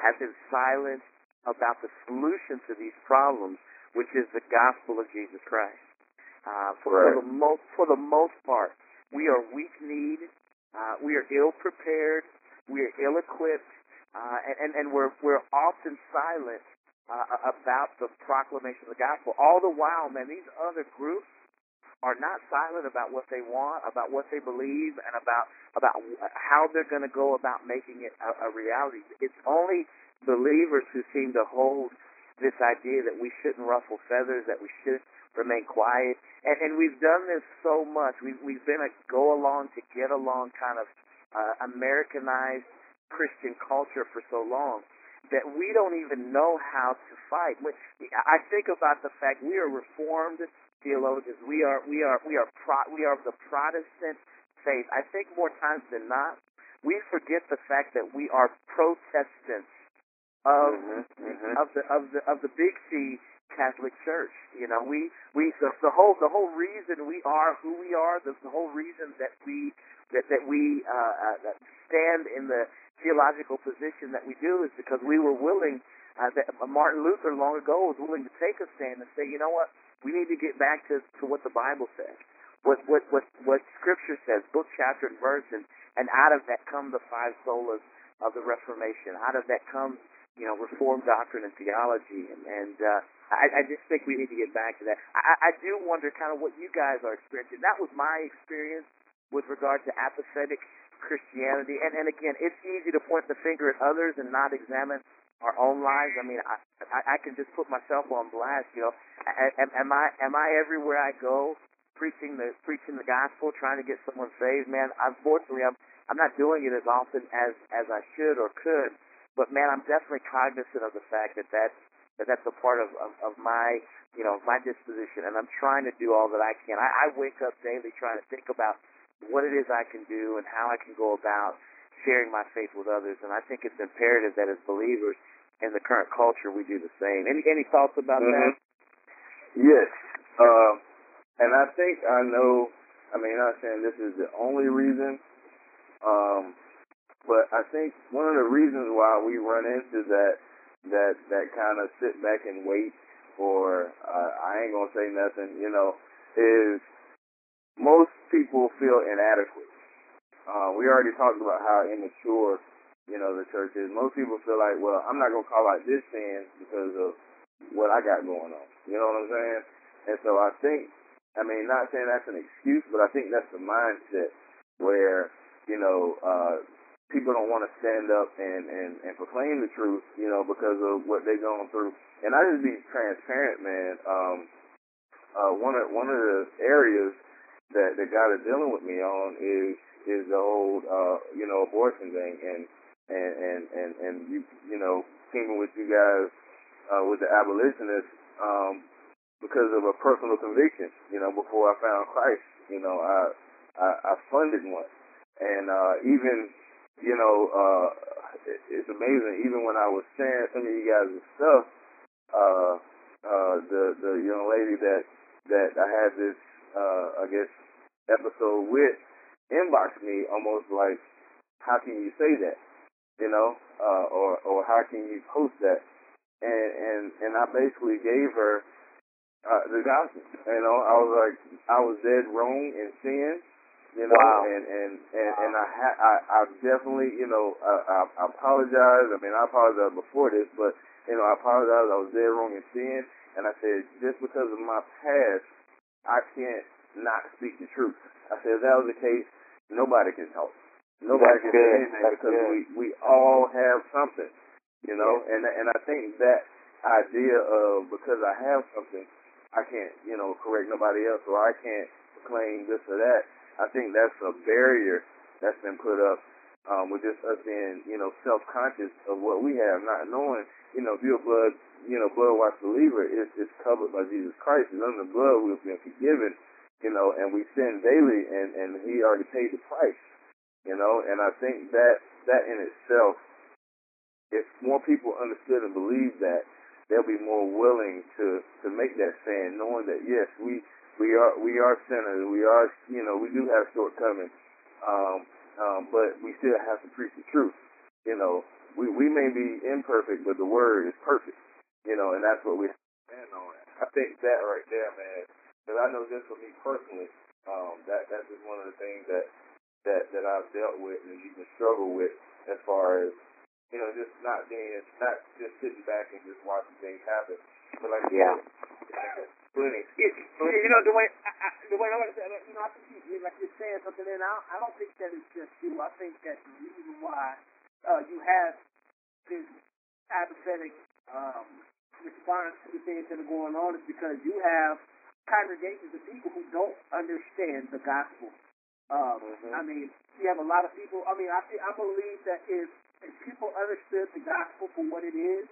have been silent about the solution to these problems, which is the gospel of Jesus Christ. Uh, for, right. for the most for the most part, we are weak-kneed, uh, we are ill-prepared, we are ill-equipped, uh, and, and we're we're often silent uh, about the proclamation of the gospel. All the while, man, these other groups are not silent about what they want, about what they believe, and about about how they're going to go about making it a, a reality. It's only believers who seem to hold this idea that we shouldn't ruffle feathers, that we should remain quiet. And, and we've done this so much. We've, we've been a go along to get along kind of uh, Americanized Christian culture for so long that we don't even know how to fight. I think about the fact we are reformed theologians. We are we are we are pro, we are the Protestant faith. I think more times than not, we forget the fact that we are Protestants of mm-hmm, mm-hmm. of the of the of the big C Catholic Church. You know, we we the, the whole the whole reason we are who we are, the, the whole reason that we that that we uh, uh, stand in the theological position that we do is because we were willing. Uh, that Martin Luther long ago was willing to take a stand and say, you know what, we need to get back to, to what the Bible says, what what what what Scripture says, book, chapter, and verse, and and out of that come the five solas of the Reformation. Out of that comes you know, Reformed doctrine and theology, and, and uh, I, I just think we need to get back to that. I, I do wonder kind of what you guys are experiencing. That was my experience with regard to apathetic Christianity, and and again, it's easy to point the finger at others and not examine our own lives. I mean, I I, I can just put myself on blast. You know, am, am I am I everywhere I go preaching the preaching the gospel, trying to get someone saved? Man, unfortunately, I'm I'm not doing it as often as as I should or could. But man, I'm definitely cognizant of the fact that that's that that's a part of, of, of my you know my disposition, and I'm trying to do all that I can. I, I wake up daily trying to think about what it is I can do and how I can go about sharing my faith with others, and I think it's imperative that as believers in the current culture we do the same. Any any thoughts about mm-hmm. that? Yes, uh, and I think I know. I mean, I'm not saying this is the only reason, um, but I think one of the reasons why we run into that that that kind of sit back and wait, or uh, I ain't gonna say nothing, you know, is most people feel inadequate. Uh, we already talked about how immature, you know, the church is. Most people feel like, well, I'm not gonna call out this sin because of what I got going on. You know what I'm saying? And so I think I mean, not saying that's an excuse, but I think that's the mindset where, you know, uh, people don't want to stand up and, and, and proclaim the truth, you know, because of what they're going through. And I just be transparent, man. Um, uh, one of one of the areas that that God is dealing with me on is is the whole, uh, you know, abortion thing, and and and and, and you you know, teaming with you guys uh, with the abolitionists. Um, because of a personal conviction. You know, before I found Christ, you know, I I, I funded one, and uh, even you know, uh, it, it's amazing. Even when I was sharing some of you guys' stuff, uh, uh, the the young lady that that I had this, uh, I guess, episode with, inboxed me almost like, how can you say that? You know, uh, or or how can you post that? And and and I basically gave her uh, the gospel. You know, I was like, I was dead wrong in sin. You know, wow. and and and, wow. and I ha- I I definitely, you know, I, I, I apologize. I mean, I apologized before this, but you know, I apologize. I was dead wrong in sin, and I said just because of my past, I can't not speak the truth. I said if that was the case, nobody can talk. Nobody That's can good. say anything That's because good. we we all have something, you know. Yeah. And and I think that idea of because I have something, I can't, you know, correct nobody else, or I can't claim this or that. I think that's a barrier that's been put up um, with just us being, you know, self-conscious of what we have, not knowing, you know, if you're a blood, you know, blood-washed believer, it's, it's covered by Jesus Christ. And under the blood, we've been forgiven, you know, and we sin daily, and, and He already paid the price, you know. And I think that that in itself, if more people understood and believed that, they'll be more willing to to make that stand, knowing that yes, we we are we are sinners, we are you know we do have shortcomings, um, um, but we still have to preach the truth. You know, we we may be imperfect, but the word is perfect. You know, and that's what we stand on. I think that right there, man, because I know just for me personally, um, that that's just one of the things that that that I've dealt with and even struggled with as far as you know, just not being, not just sitting back and just watching things happen. But like, yeah. Plenty. You know, the way, I, I, the way I want to say, you know, I think you, like you're saying something, and I, I don't think that it's just you. I think that the reason why uh, you have this apathetic um, response to the things that are going on is because you have congregations of people who don't understand the gospel. Um, mm-hmm. I mean, you have a lot of people. I mean, I I believe that if if people understood the gospel for what it is,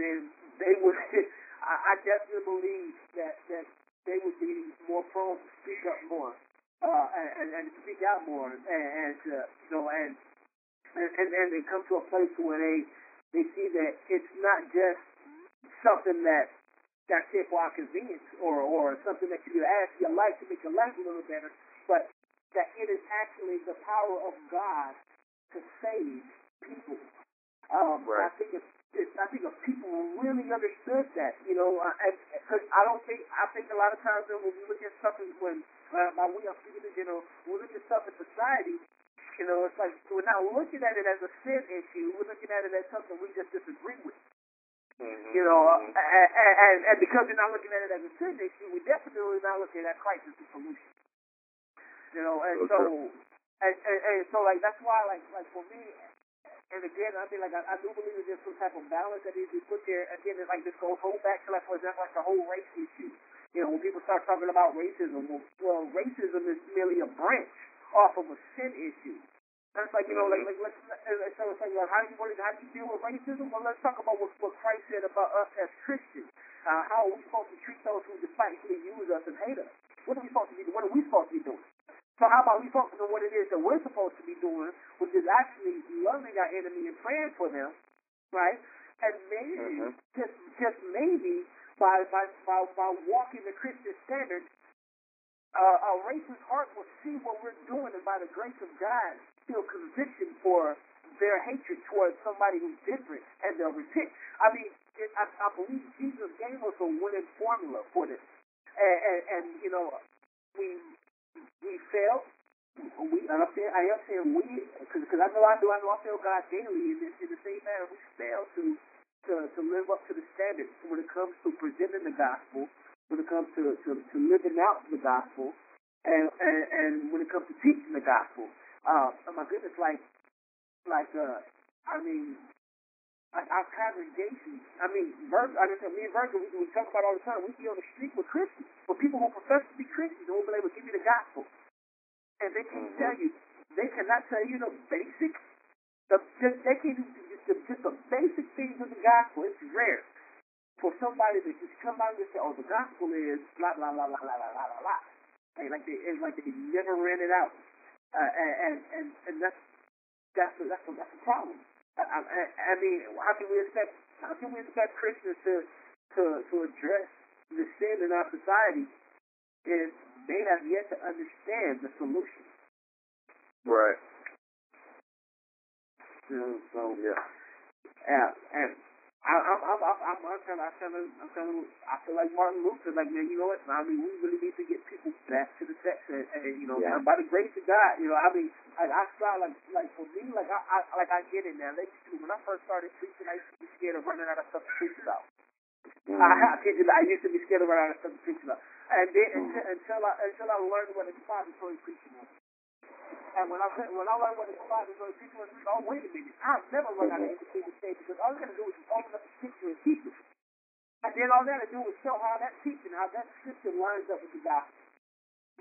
then they would. I, I definitely believe that that they would be more prone to speak up more uh, and, and speak out more, and, and uh, you know, and and and they come to a place where they they see that it's not just something that that's here for our convenience or or something that you to your life to make your life a little better, but that it is actually the power of God to save people. Um, right. I think if, I think if people really understood that, you know, uh, because I don't think I think a lot of times when we look at something when uh, by we are speaking, you know, we look at stuff in society, you know, it's like we're not looking at it as a sin issue. We're looking at it as something we just disagree with. Mm-hmm. You know, uh, mm-hmm. and, and, and because we're not looking at it as a sin issue, we're definitely not looking at Christ as the solution. You know, and Okay. so, and, and, and so like that's why like like for me, and again, I mean, like, I, I do believe that there's some type of balance that needs to be put there. Again, it's like this goes whole back to, like, for example, like the whole race issue. You know, when people start talking about racism, well, racism is merely a branch off of a sin issue. That's like, you know, like, like let's, so it's like, well, how do you, how do you deal with racism? Well, let's talk about what, what Christ said about us as Christians. Uh, how are we supposed to treat those who despitefully use us and hate us? What are we supposed to be? What are we supposed to be doing? So how about we focus on what it is that we're supposed to be doing, which is actually loving our enemy and praying for them, right? And maybe, mm-hmm. just just maybe, by by by, by walking the Christian standard, uh, a racist heart will see what we're doing, and by the grace of God, feel conviction for their hatred towards somebody who's different, and they'll repent. I mean, it, I, I believe Jesus gave us a winning formula for this, and, and, and you know, we we fail. We, and I'm saying, I am saying we, because I know I do, I know I fail God daily in, this, in the same manner. We fail to, to to live up to the standards when it comes to presenting the gospel, when it comes to, to, to living out the gospel, and, and and when it comes to teaching the gospel. Uh, my goodness, like like uh, I mean, like our congregations. I mean, Virg, I mean, me and Virgil, we, we talk about all the time. We be on the street with Christians, but people who profess to be Christians, will be able to give you the gospel and they can mm-hmm. tell you, they cannot tell you the basic, the just, they can just, the, just the basic things of the gospel. It's rare for somebody to just come out and say, "Oh, the gospel is blah blah blah blah blah blah blah blah." And like they, it's like they never ran it out, uh, and and and that's that's a, that's a, that's a problem. I, I, I mean, how can we expect how can we expect Christians to to to address the sin in our society if they have yet to understand the solution. Right. So, so yeah. Yeah, and I, I'm, I'm, I'm, I'm, I'm kind of, I'm kind of, I'm kind of, I feel like Martin Luther, like, man, you know what? I mean, we really need to get people back to the text, and, and you know, yeah. by the grace of God, you know, I mean, I, I saw, like, like for me, like, I, I, like, I get it now. Like, when I first started preaching, I used to be scared of running out of stuff to preach about. Mm-hmm. I, I, I used to be scared of running out of stuff to preach about. And then until, until I until I learned what expository preaching was. And when I when I learned what expository preaching was, oh wait a minute, I've never run out of anything to say because all you gotta do is open up the scripture and teach it. And then all they gotta do is show how that teaching, how that scripture lines up with the gospel.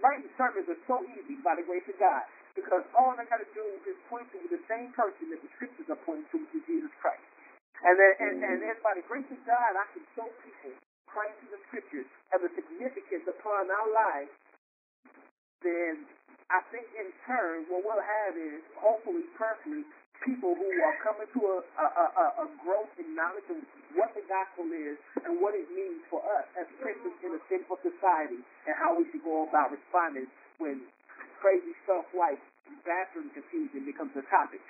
Writing sermons are so easy by the grace of God because all I gotta do is point to the same person that the scriptures are pointing to, which is Jesus Christ. And then and, and then by the grace of God, I can show people Christ in the scriptures have a significance upon our lives, then I think in turn what we'll have is hopefully personally people who are coming to a, a, a, a growth in knowledge of what the gospel is and what it means for us as Christians in a sinful society and how we should go about responding when crazy stuff like bathroom confusion becomes a topic.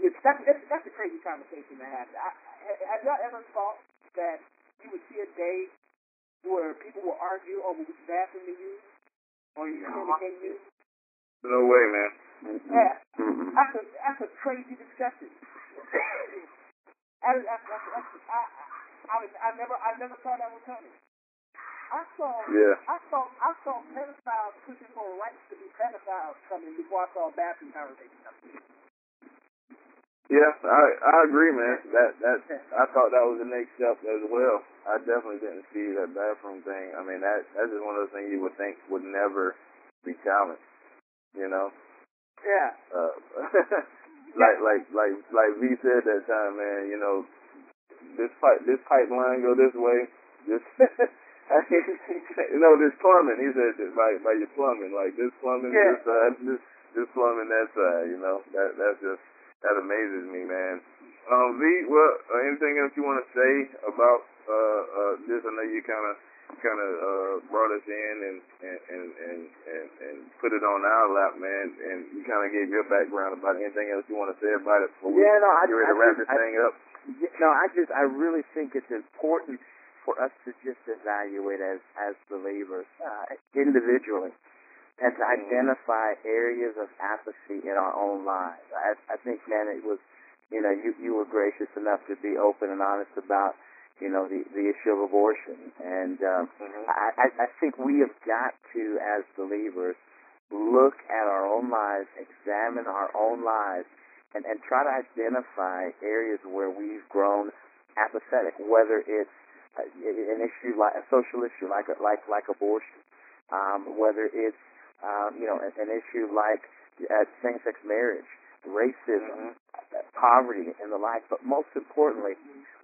It's, that's, that's, that's a crazy conversation to have. I, have y'all ever thought that you would see a day where people will argue over which bathroom to use Oh, or you. No way, man. Yeah, that's a that's a crazy discussion. I, I, I, I, I, I never I never saw that was coming. I saw yeah. I saw I saw pedophiles pushing for rights to be pedophiles coming before I saw bathroom conversation coming. Yeah, I I agree, man. That that I thought that was the next step as well. I definitely didn't see that bathroom thing. I mean, that that's just one of those things you would think would never be challenged. You know? Yeah. Uh, like like like like V said that time, man. You know, this pipe this pipeline go this way. This you know this plumbing. He said by by your plumbing, like this plumbing yeah. this side, this this plumbing that side. You know, that that's just that amazes me, man. Um, V, well, uh, anything else you want to say about uh, uh, this? I know you kind of kind of uh, brought us in and and, and and and and put it on our lap, man. And you kind of gave your background about anything else you want to say about it before yeah, no, I, get ready to I wrap just, this thing up. No, I just I really think it's important for us to just evaluate as as believers uh, individually and to identify areas of apathy in our own lives. I, I think, man, it was, you know, you, you were gracious enough to be open and honest about, you know, the, the issue of abortion. And um, mm-hmm. I, I think we have got to, as believers, look at our own lives, examine our own lives, and, and try to identify areas where we've grown apathetic, whether it's an issue like a social issue like like like abortion, um, whether it's um, you know, an, an issue like uh, same-sex marriage, racism, mm-hmm. poverty, and the like. But most importantly,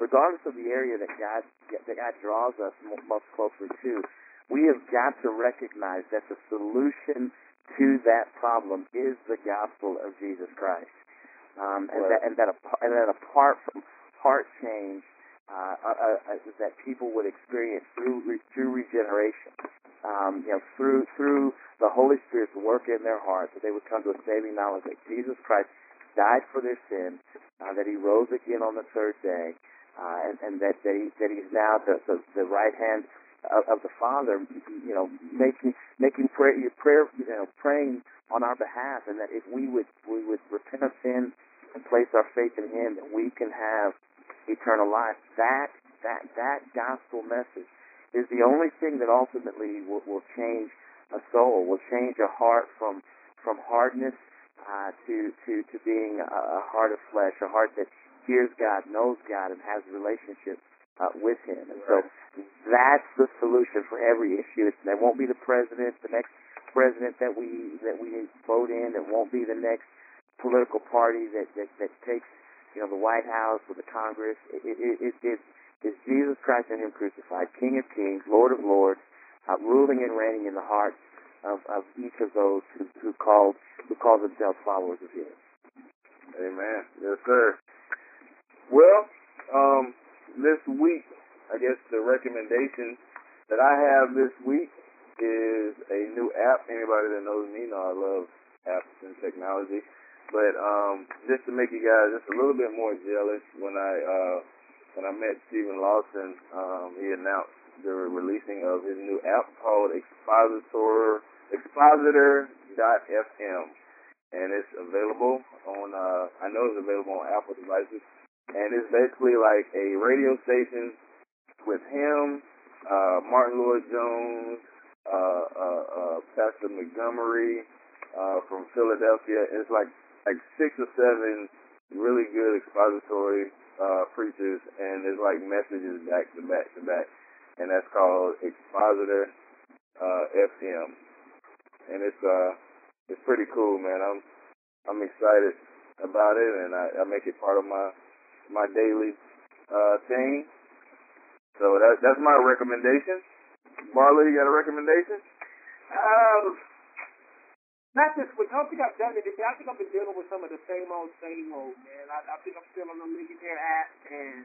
regardless of the area that God that God draws us most closely to, we have got to recognize that the solution to that problem is the gospel of Jesus Christ, um, and, that, and that and that apart from heart change uh, uh, uh, that people would experience through through regeneration, um, you know, through through the Holy Spirit's work in their hearts, that they would come to a saving knowledge that Jesus Christ died for their sin, uh, that He rose again on the third day, uh, and, and that that, he, that He's now the, the, the right hand of, of the Father, you know, making making prayer, prayer, you know, praying on our behalf, and that if we would we would repent of sin and place our faith in Him, that we can have eternal life. That that that gospel message is the only thing that ultimately will, will change a soul, will change a heart from from hardness uh, to to to being a, a heart of flesh, a heart that hears God, knows God, and has a relationship uh, with Him. And so that's the solution for every issue. It's, that won't be the president, the next president that we that we vote in. It won't be the next political party that that, that takes you know the White House or the Congress. It, it, it, it is Jesus Christ and Him crucified, King of Kings, Lord of Lords, uh, ruling and reigning in the hearts of, of each of those who, who called who call themselves followers of His. Amen. Yes, sir. Well, um, this week, I guess the recommendation that I have this week is a new app. Anybody that knows me know I love apps and technology. But um, just to make you guys just a little bit more jealous, when I uh, when I met Steven Lawson, um, he announced the releasing of his new app called Expositor Expositor.fm, and it's available on. Uh, I know it's available on Apple devices, and it's basically like a radio station with him, uh, Martyn Lloyd-Jones, uh, uh, uh, Pastor Montgomery uh, from Philadelphia. It's like like six or seven really good expository uh, preachers, and there's like messages back to back to back, and that's called Expositor uh, FM, and it's uh it's pretty cool, man. I'm I'm excited about it, and I, I make it part of my my daily uh, thing. So that that's my recommendation. Marla, you got a recommendation? Um, not this week. I don't think I've done it. I think I've been dealing with some of the same old, same old, man. I, I think I'm still on the Ligonier app, and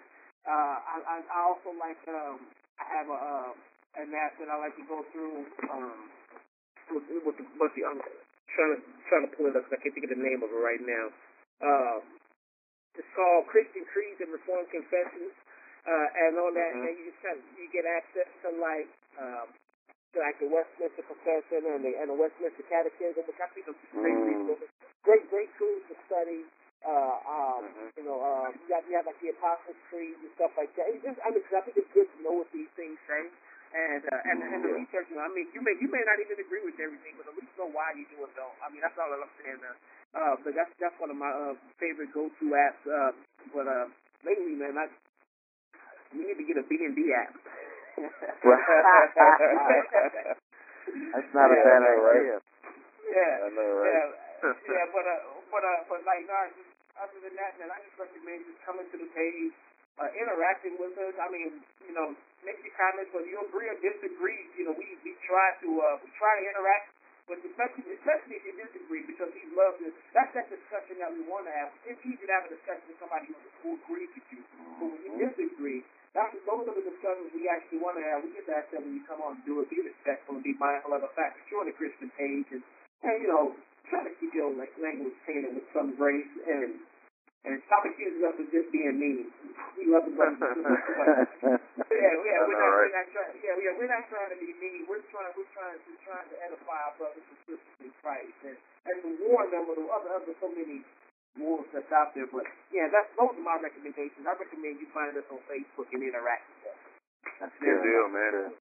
uh, I, I, I also like um, I have a uh, an app that I like to go through. Um, with, with the, with the I'm trying to trying to pull it up because I can't think of the name of it right now. Um, it's called Christian Creeds and Reformed Confessions, uh, and on that, Mhm. and you just kind of, you get access to like. Um, like the Westminster Confession and the and the Westminster Catechism, which I think are great Mm. resources, great great tools to study. Uh, um, Mhm. you know, uh, you got you have like the Apostles' Creed and stuff like that. It's just, I mean, 'cause I think it's good to know what these things say. And uh, and and the Yeah. research, you know, I mean, you may you may not even agree with everything, but at least know why you do it, though. I mean, that's all I'm saying. Uh, uh, but that's that's one of my uh, favorite go-to apps. Uh, but uh, lately, man, I we need to get a B and B app. That's not a bad I know, right? idea. Yeah. I know, right? Yeah, yeah, but uh, but uh, but like, nah, just, other than that, man, I just recommend just coming to the page, uh, interacting with us. I mean, you know, make your comments whether you agree or disagree. You know, we we try to uh, we try to interact, but especially especially if you disagree, because we love this. That's that discussion that we want to have. It's easy to have a discussion with somebody who, agrees with you, but when you mm-hmm. disagree. That's, those are the discussions we actually want to have. We just ask that when you come on, and do it, be respectful, and be mindful of the fact that you're on a Christian page, and, and you know, try to keep your like language tainted with some grace, and and stop accusing us of just being mean. We love the brothers and sisters. but- yeah, yeah, we're not, right. we're not trying. Yeah, yeah, we're not trying to be mean. We're trying, we're trying, we're trying to edify our brothers and sisters in Christ, and and to warn them of the other, other so many wolves that's out there. But yeah, that's those are my recommendations. I recommend you find us on Facebook and interact with us. That's good. deal, man.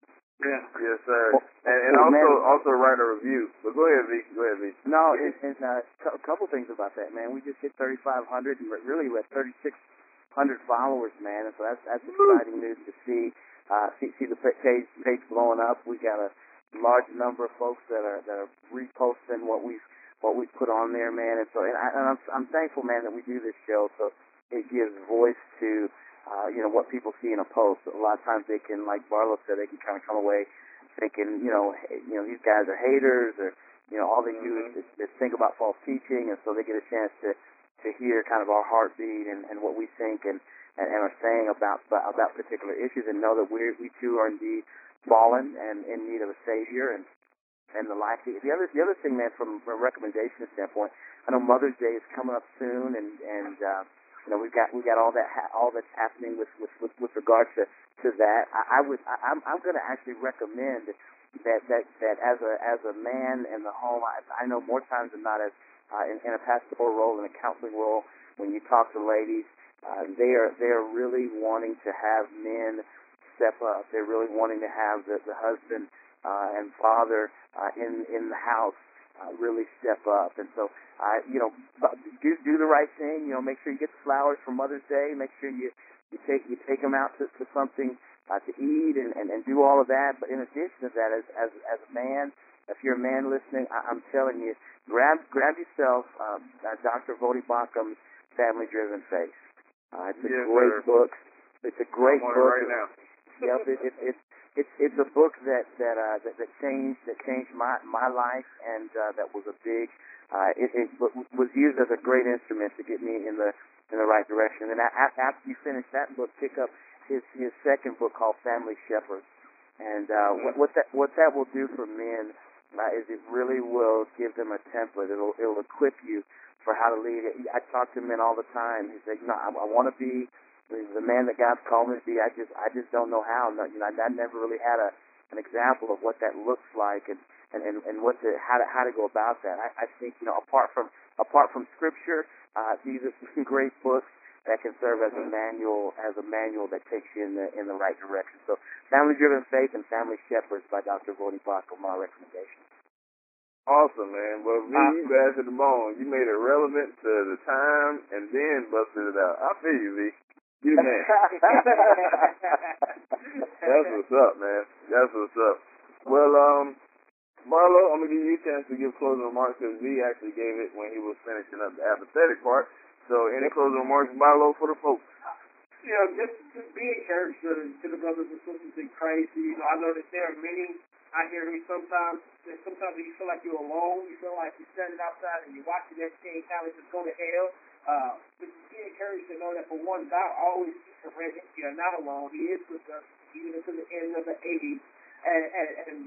Yeah. Yes, sir. Well, And, and well, also man- also write a review. But go ahead, V. Go ahead, V. No, and, and uh, a couple things about that, man. We just hit 3,500, and really we're at 3,600 followers, man. And so that's that's exciting news to see. Uh, see see the page page blowing up. We got a large number of folks that are that are reposting what we've what we put on there, man. And so and, I, and I'm I'm thankful, man, that we do this show. So it gives voice to uh, you know what people see in a post. A lot of times they can, like Barlow said, they can kind of come away thinking, you know, you know, these guys are haters, or you know, all they do is, is think about false teaching, and so they get a chance to to hear kind of our heartbeat and, and what we think and, and, and are saying about about particular issues, and know that we we too are indeed fallen and in need of a savior, and and the like. The other the other thing, man, from a recommendation standpoint, I know Mother's Day is coming up soon, and and uh, you know we've got we got all that ha- all that's happening with with with, with regard to to that. I, I would I, I'm I'm going to actually recommend that that that as a as a man in the home, I, I know more times than not as uh, in, in a pastoral role, in a counseling role, when you talk to ladies, uh, they are they are really wanting to have men step up. They're really wanting to have the, the husband uh, and father uh, in in the house uh, really step up. And so, uh, you know, do do the right thing. You know, make sure you get the flowers for Mother's Day. Make sure you you take you take them out to, to something uh, to eat and, and and do all of that. But in addition to that, as as as a man, if you're a man listening, I, I'm telling you, grab grab yourself um, uh, Dr. Voddie Baucham's Family Driven Faith. Uh, it's a yes, great sir. book. It's a great book. right now. yep, it, it, it, it's it's a book that that uh, that, that changed that changed my my life, and uh, that was a big. Uh, it, it was used as a great instrument to get me in the in the right direction. And after you finish that book, pick up his his second book called Family Shepherd. And uh, what, what that what that will do for men uh, is it really will give them a template. It'll it'll equip you for how to lead. I talk to men all the time. He's like, no, I, I want to be the man that God's called me to be. I just I just don't know how. No, you know, I, I never really had a an example of what that looks like and and and, and what to how to how to go about that. I, I think you know apart from apart from scripture, uh, these are some great books that can serve as a manual as a manual that takes you in the in the right direction. So, Family Driven Faith and Family Shepherds by Dr. Voddie Baucham, my recommendation. Awesome, man. Well, me, Uh, you guys at the bone. You made it relevant to the time and then busted it out. I feel you, V. You man. That's what's up, man. That's what's up. Well, um, Marlo, I'm gonna give you a chance to give closing remarks because V actually gave it when he was finishing up the apathetic part. So, any closing remarks, Marlo, for the folks? You know, just just be encouraged to, to the brothers and sisters in Christ. You know, I know that there are many out here who sometimes sometimes you feel like you're alone. You feel like you're standing outside and you're watching everything kind of just go to hell. Uh, but be encouraged to know that for one, God always a remnant. You're not alone. He is with us even until the end of the age. And, and, and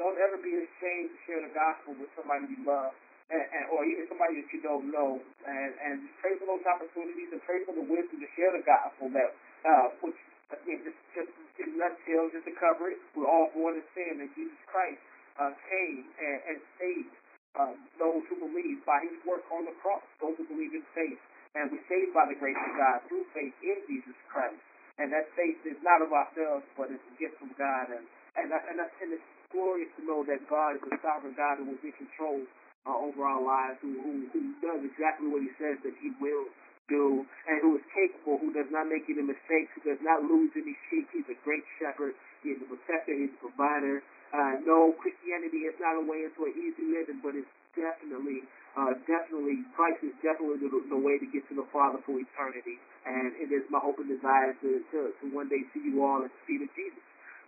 don't ever be ashamed to share the gospel with somebody you love. And, and, or even somebody that you don't know, and, and pray for those opportunities and pray for the wisdom to share the gospel that, uh, which, again, just, just in nutshell, just to cover it, we're all born in sin, and Jesus Christ uh, came and, and saved uh, those who believe by his work on the cross, those who believe in faith. And we're saved by the grace of God through faith in Jesus Christ. And that faith is not of ourselves, but it's a gift from God. And, and, and, and it's glorious to know that God is a sovereign God who is in control uh, over our lives, who, who, who does exactly what he says that he will do, and who is capable, who does not make any mistakes, who does not lose any sheep. He's a great shepherd. He is a protector. He's a provider. Uh, no, Christianity is not a way into an easy living, but it's definitely, uh, definitely, Christ is definitely the, the way to get to the Father for eternity. And it is my hope and desire to, to, to one day see you all at the feet of Jesus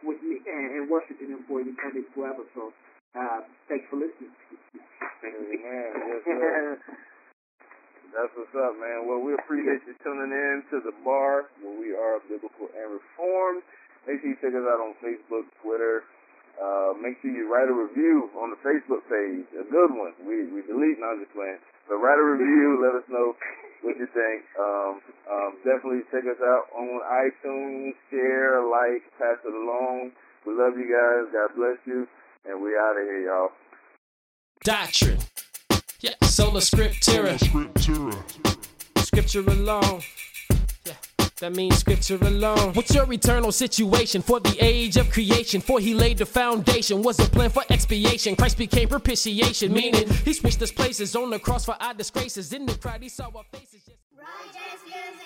with me and, and worshiping Him for eternity forever. So, uh, thanks for listening. Amen. Yes. That's what's up, man. Well, we appreciate you tuning in to the bar where we are biblical and reformed. Make sure you check us out on Facebook, Twitter. Uh, make sure you write a review on the Facebook page, a good one. We we delete, not just playing. But write a review. Let us know what you think. Um, um, definitely check us out on iTunes. Share, like, pass it along. We love you guys. God bless you. And we out of here, y'all. Doctrine. Yeah, sola scriptura. Scripture alone. Yeah, that means scripture alone. What's your eternal situation for the age of creation? For he laid the foundation, was a plan for expiation. Christ became propitiation, meaning he switched us places on the cross for our disgraces. In the crowd, he saw our faces. Just-